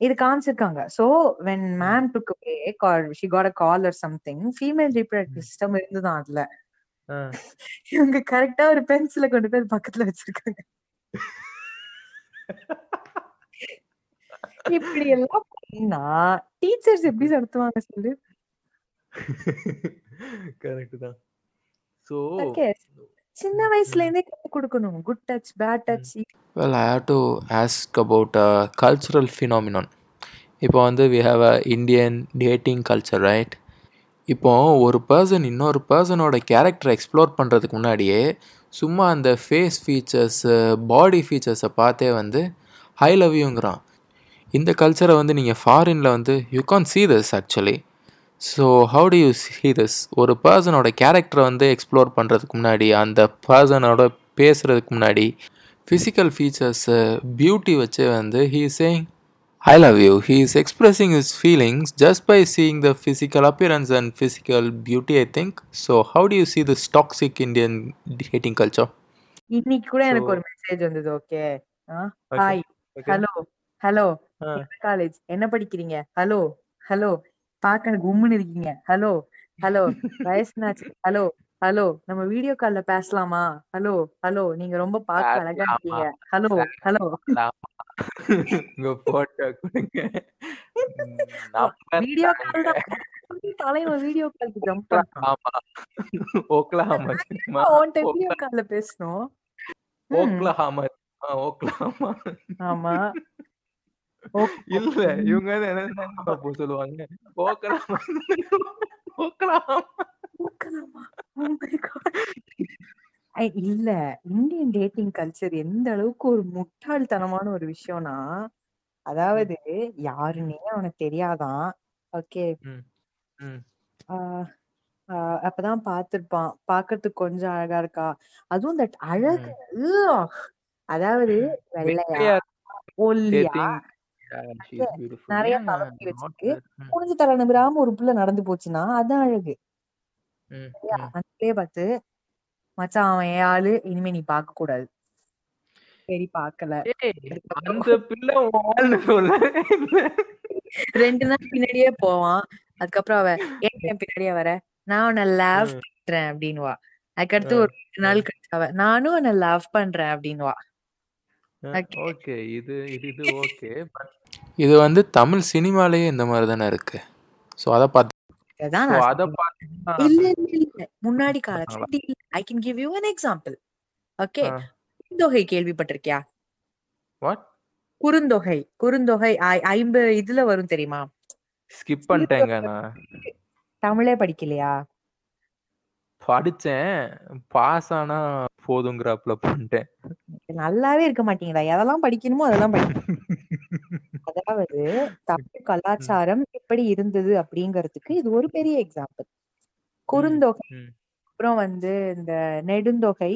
இது காமிச்சிருக்காங்க. So when ma'am took break or she got a call or something female reproductive system இருந்துதான் அதுல. இவங்க கரெக்டா ஒரு பென்சில கொண்டு போய் பக்கத்துல வச்சிருக்காங்க. இப்படி எல்லாம் பண்ணா டீச்சர்ஸ் எப்படி நடத்துவாங்க சொல்லு? கரெக்ட் தான். ஓகே சின்ன வயசுல இருந்தே கத்து கொடுக்கணும். Good touch bad touch well I have to ask about cultural cultural இப்போ வந்து we have a Indian dating culture right இப்போ ஒரு பர்சன் இன்னொரு பர்சனோட கேரக்டரை எக்ஸ்ப்ளோர் பண்ணுறதுக்கு முன்னாடியே சும்மா அந்த ஃபேஸ் ஃபீச்சர்ஸு பாடி ஃபீச்சர்ஸை பார்த்தே வந்து ஹை லவ் யூங்கிறான் இந்த கல்ச்சரை வந்து நீங்கள் ஃபாரினில் வந்து you can see this actually so how do you see this? ஒரு பர்சனோட கேரக்டரை வந்து எக்ஸ்ப்ளோர் பண்ணுறதுக்கு முன்னாடி அந்த பர்சனோட பேசுகிறதுக்கு முன்னாடி ஃபிசிக்கல் ஃபீச்சர்ஸு பியூட்டி வச்சு வந்து he saying I love you he is expressing his feelings just by seeing the physical appearance and physical beauty I think so how do you see this toxic Indian dating culture இன்னைக்கு கூட எனக்கு So- ஒரு message வந்தது okay Okay. Hi. Hello hello. College என்ன படிக்கிறீங்க? Hello hello பாக்க எனக்கு உம்முன்னு இருக்கீங்க. Hello hello வயசுனாச்சு. ஹலோ ஹலோ நம்ம வீடியோ கால்ல பேசலாமா? ஹலோ ஹலோ நீங்க ரொம்ப பார்க்க அழகா இருக்கீங்க. ஹலோ ஹலோ உங்க போட்டோ கொடுங்க. வீடியோ கால் தலைவன் வீடியோ காலுக்கு ஜம்ப் பண்ணான் ஆமா ஓக்லஹாமா உன்கிட்ட வீடியோ கால்ல பேசணும் ஓக்லஹாமா ஓக்லஹாமா ஆமா. இல்ல இவங்க என்ன சொல்லுவாங்க? Oh இல்ல இந்தியன் டேட்டிங் கல்ச்சர் எந்த அளவுக்கு ஒரு முட்டாள்தனமான ஒரு விஷயம்னா அதாவது யாருன்னே அவனுக்கு தெரியாதான். ஓகே. ம், ம், அப்பதான் பார்த்திருப்பான். பார்க்கிறதுக்கு கொஞ்சம் அழகா இருக்கா? அதுவும் தட் அழகு. அதாவது வெள்ளையா? ஒல்லியா? நிறைய தலைமுடி not வச்சிருக்கு. ம், குனிஞ்சு தலை நிமிராம ஒரு புள்ள நடந்து போச்சுன்னா அதான் அழகு. ம், சரியா? ம். அன்னைக்கே பார்த்து மச்சான் அவன் என் ஆளு இனிமே நீ பார்க்க கூடாது. சரி பார்க்கல. ஏய், அதுக்கப்புறம் அந்த பிள்ளை உன் ஆள்னு சொல்ல ரெண்டு நாள் பின்னாடியே போவான். அதுக்கப்புறம் அவ ஏன் என் பின்னாடியே வர? நான் உன்னை லவ் ம். பண்றேன் அப்படின்னுவா. அதுக்கடுத்து ஒரு ரெண்டு நாள் கழிச்சு அவ நானும் உன்னை லவ் பண்றேன் அப்படின்னுவா. Okay. ஓகே. இது இது இது ஓகே. பட் இது வந்து தமிழ் சினிமாலேயே இந்த மாதிரி தானே இருக்கு? ஸோ அதை பார்த்து இதான் ஸோ நான் அதை சொல்றேன். பார்த்து இல்ல இல்ல இல்ல. முன்னாடி காலத்துல I can give you an example okay. Kurunthogai கேள்விப்பட்டிருக்கியா? வாட் குறுந்தொகை. குறுந்தொகை. ஐ- ஐம்பது இதுல வரும் தெரியுமா? ஸ்கிப் பண்ணிட்டேங்க நான். தமிழே படிக்கலையா? படிச்சேன். பாஸ் ஆனா போதுங்கிறாப்புல பண்ணிட்டேன். நல்லாவே இருக்க மாட்டீங்களா? எதெல்லாம் படிக்கணுமோ அதெல்லாம் படிக்கணும் அதாவது தமிழ் கலாச்சாரம் எப்படி இருந்தது அப்படிங்கறதுக்கு இது ஒரு பெரிய எக்ஸாம்பிள் குறுந்தொகை. அப்புறம் வந்து இந்த நெடுந்தொகை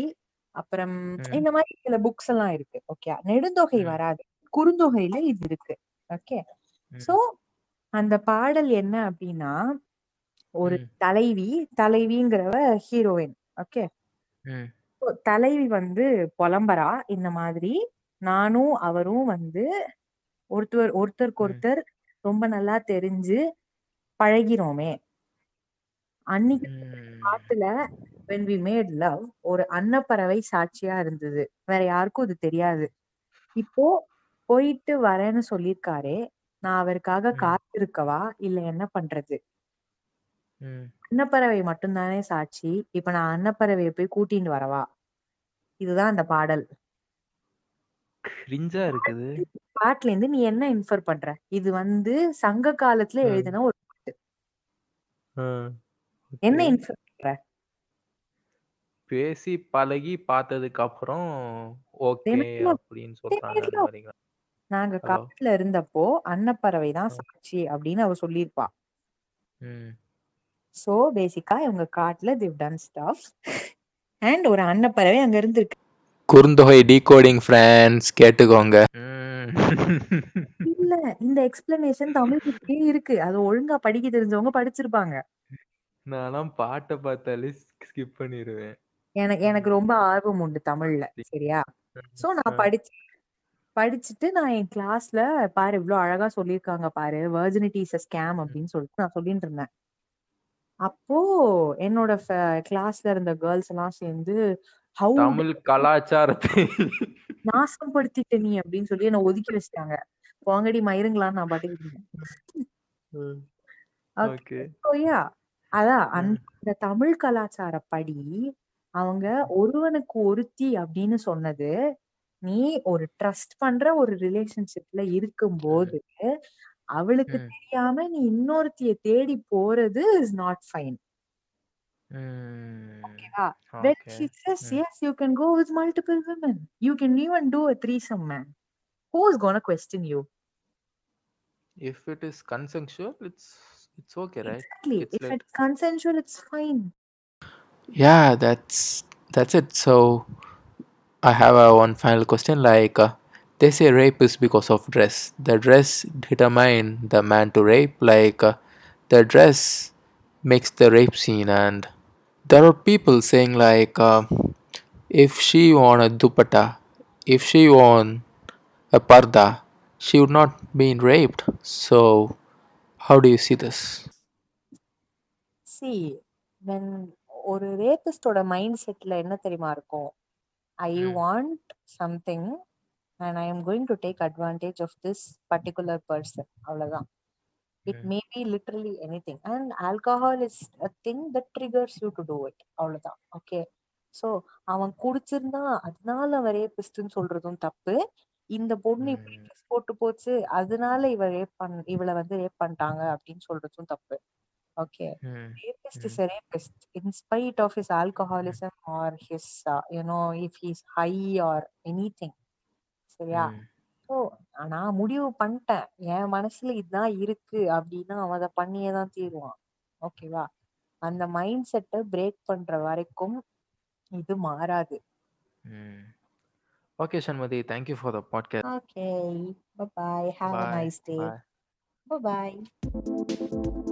அப்புறம். இந்த மாதிரி சில புக்ஸ் எல்லாம் இருக்கு. ஓகே நெடுந்தொகை. வராது. குறுந்தொகையில இது இருக்கு. ஓகே. சோ அந்த பாடல் என்ன அப்படின்னா ஒரு. தலைவி தலைவிங்கிறவ ஹீரோயின் ஓகே. தலைவி வந்து புலம்பரா இந்த மாதிரி நானும் அவரும் வந்து ஒருத்தர் ஒருத்தருக்கு. ஒருத்தர் ரொம்ப நல்லா தெரிஞ்சு பழகிறோமே அன்னைக்கு. காட்டுல when we made love ஒரு அன்னப்பறவை சாட்சியா இருந்தது வேற யாருக்கும் இது தெரியாது இப்போ போயிட்டு வரேன்னு சொல்லிருக்காரே நான் அவருக்காக. காத்திருக்கவா இல்ல என்ன பண்றது ம். அன்னப்பறவை மட்டும்தானே சாட்சி இப்ப நான் அன்னப்பறவையை போய் கூட்டிட்டு வரவா இதுதான் அந்த பாடல் கிரிஞ்சா இருக்குது பாட்டுல இருந்து நீ என்ன இன்ஃபர் பண்ற இது வந்து சங்க காலத்துல ம். எழுதின ஒரு ஆ. என்ன. இன்ஃபர் பண்ற பேசி பழகி பார்த்ததுக்கு அப்புறம் ஓகே. அப்படின்னு சொல்றாங்க அந்த நாங்க ஹலோ காட்டுல இருந்தப்போ அன்னப்பறவை தான். சாட்சி அப்படின்னு அவ சொல்லியிருப்பா ம் சோ பேசிக்கா இவங்க காட்டுல திவ் டன் ஸ்டாஃப் அண்ட் ஒரு அன்னப்பறவை அங்க இருந்திருக்கு. குறுந்தொகை டீகோடிங் ஃப்ரெண்ட்ஸ் கேட்டுக்கோங்க. இல்ல இந்த எக்ஸ்பிளனேஷன் தமிழ்லயே இருக்கு. அது ஒழுங்கா படிக்க தெரிஞ்சவங்க படிச்சிருப்பாங்க. நான்லாம் பாட்டை பார்த்தாலே ஸ்கிப் பண்ணிடுவேன் எனக்கு எனக்கு ரொம்ப ஆர்வம் உண்டு தமிழ்ல சரியா? சோ நான் படிச்சேன் படிச்சுட்டு நான் என் கிளாஸ்ல பாரு இவ்வளவு அழகா சொல்லியிருக்காங்க பாரு வர்ஜினிட்டி இஸ் ஸ்கேம் அப்படின்னு சொல்லிட்டு நான் சொல்லிட்டு இருந்தேன். அப்போ என்னோட கிளாஸ்ல இருந்த கேர்ள்ஸ் எல்லாம் சேர்ந்து ஹவு தமிழ் கலாச்சாரத்தை நாசப்படுத்திட்ட நீ? அப்படின்னு சொல்லி என்ன ஒதுக்கி வச்சிட்டாங்க. போங்கடி மயிருங்களான்னு நான் பாட்டுக்கு இருந்தேன் ஓகே. So, yeah, அதான் அந்த தமிழ் கலாச்சாரப்படி அவங்க ஒருவனுக்கு ஒருத்தி அப்படின்னு சொன்னது நீ ஒரு ட்ரஸ்ட் பண்ற ஒரு ரிலேஷன்ஷிப்ல இருக்கும்போது அவளுக்கு ம். தெரியாம நீ இன்னொருத்திய தேடி போறது இஸ் நாட் ஃபைன் ஓகேவா when okay she says Mm. yes you can go with multiple women you can even do a threesome man who's gonna question you if it is consensual it's it's okay right exactly It's if like- it's consensual it's fine yeah that's that's it so i have a one final question like uh, they say rape is because of dress the dress determine the man to rape like uh, the dress makes the rape scene and there are people saying like uh, if she won a dupatta if she won a parda she would not been raped so how do you see this see when ஒரு ரேபிஸ்டோட mind செட்ல என்ன தெரியுமா இருக்கும் ஐ Hmm. Want something and I am going to take advantage of this particular person அவ்வளவுதான். It Hmm. Maybe literally anything and alcohol is a thing that triggers you to do it அவ்வளவுதான். Okay so அவன் குடிச்சிருந்தா அதனால அவன் ரேபிஸ்ட்னு சொல்றதும் தப்பு. இந்த பொண்ணு இப்படி ம். ட்ரெஸ் போட்டு போச்சு அதனால இவ ரேப் பண் இவளை வந்து ரேப் பண்ணிட்டாங்க அப்படின்னு சொல்றதும் தப்பு. ஓகே ம். rapist is ம். a rapist. In spite of his alcoholism or his uh, you know சரியா ம். ஸோ நான் முடிவு பண்ணிட்டேன் என் மனசுல இதுதான் இருக்கு அப்படின்னா அவன் அதை பண்ணியே தான் தீருவான் ஓகேவா அந்த மைண்ட் செட்டை பிரேக் பண்ற வரைக்கும் இது மாறாது ம். Okay, Shanmati, thank you for the podcast. Okay bye have a Bye. Nice day Bye.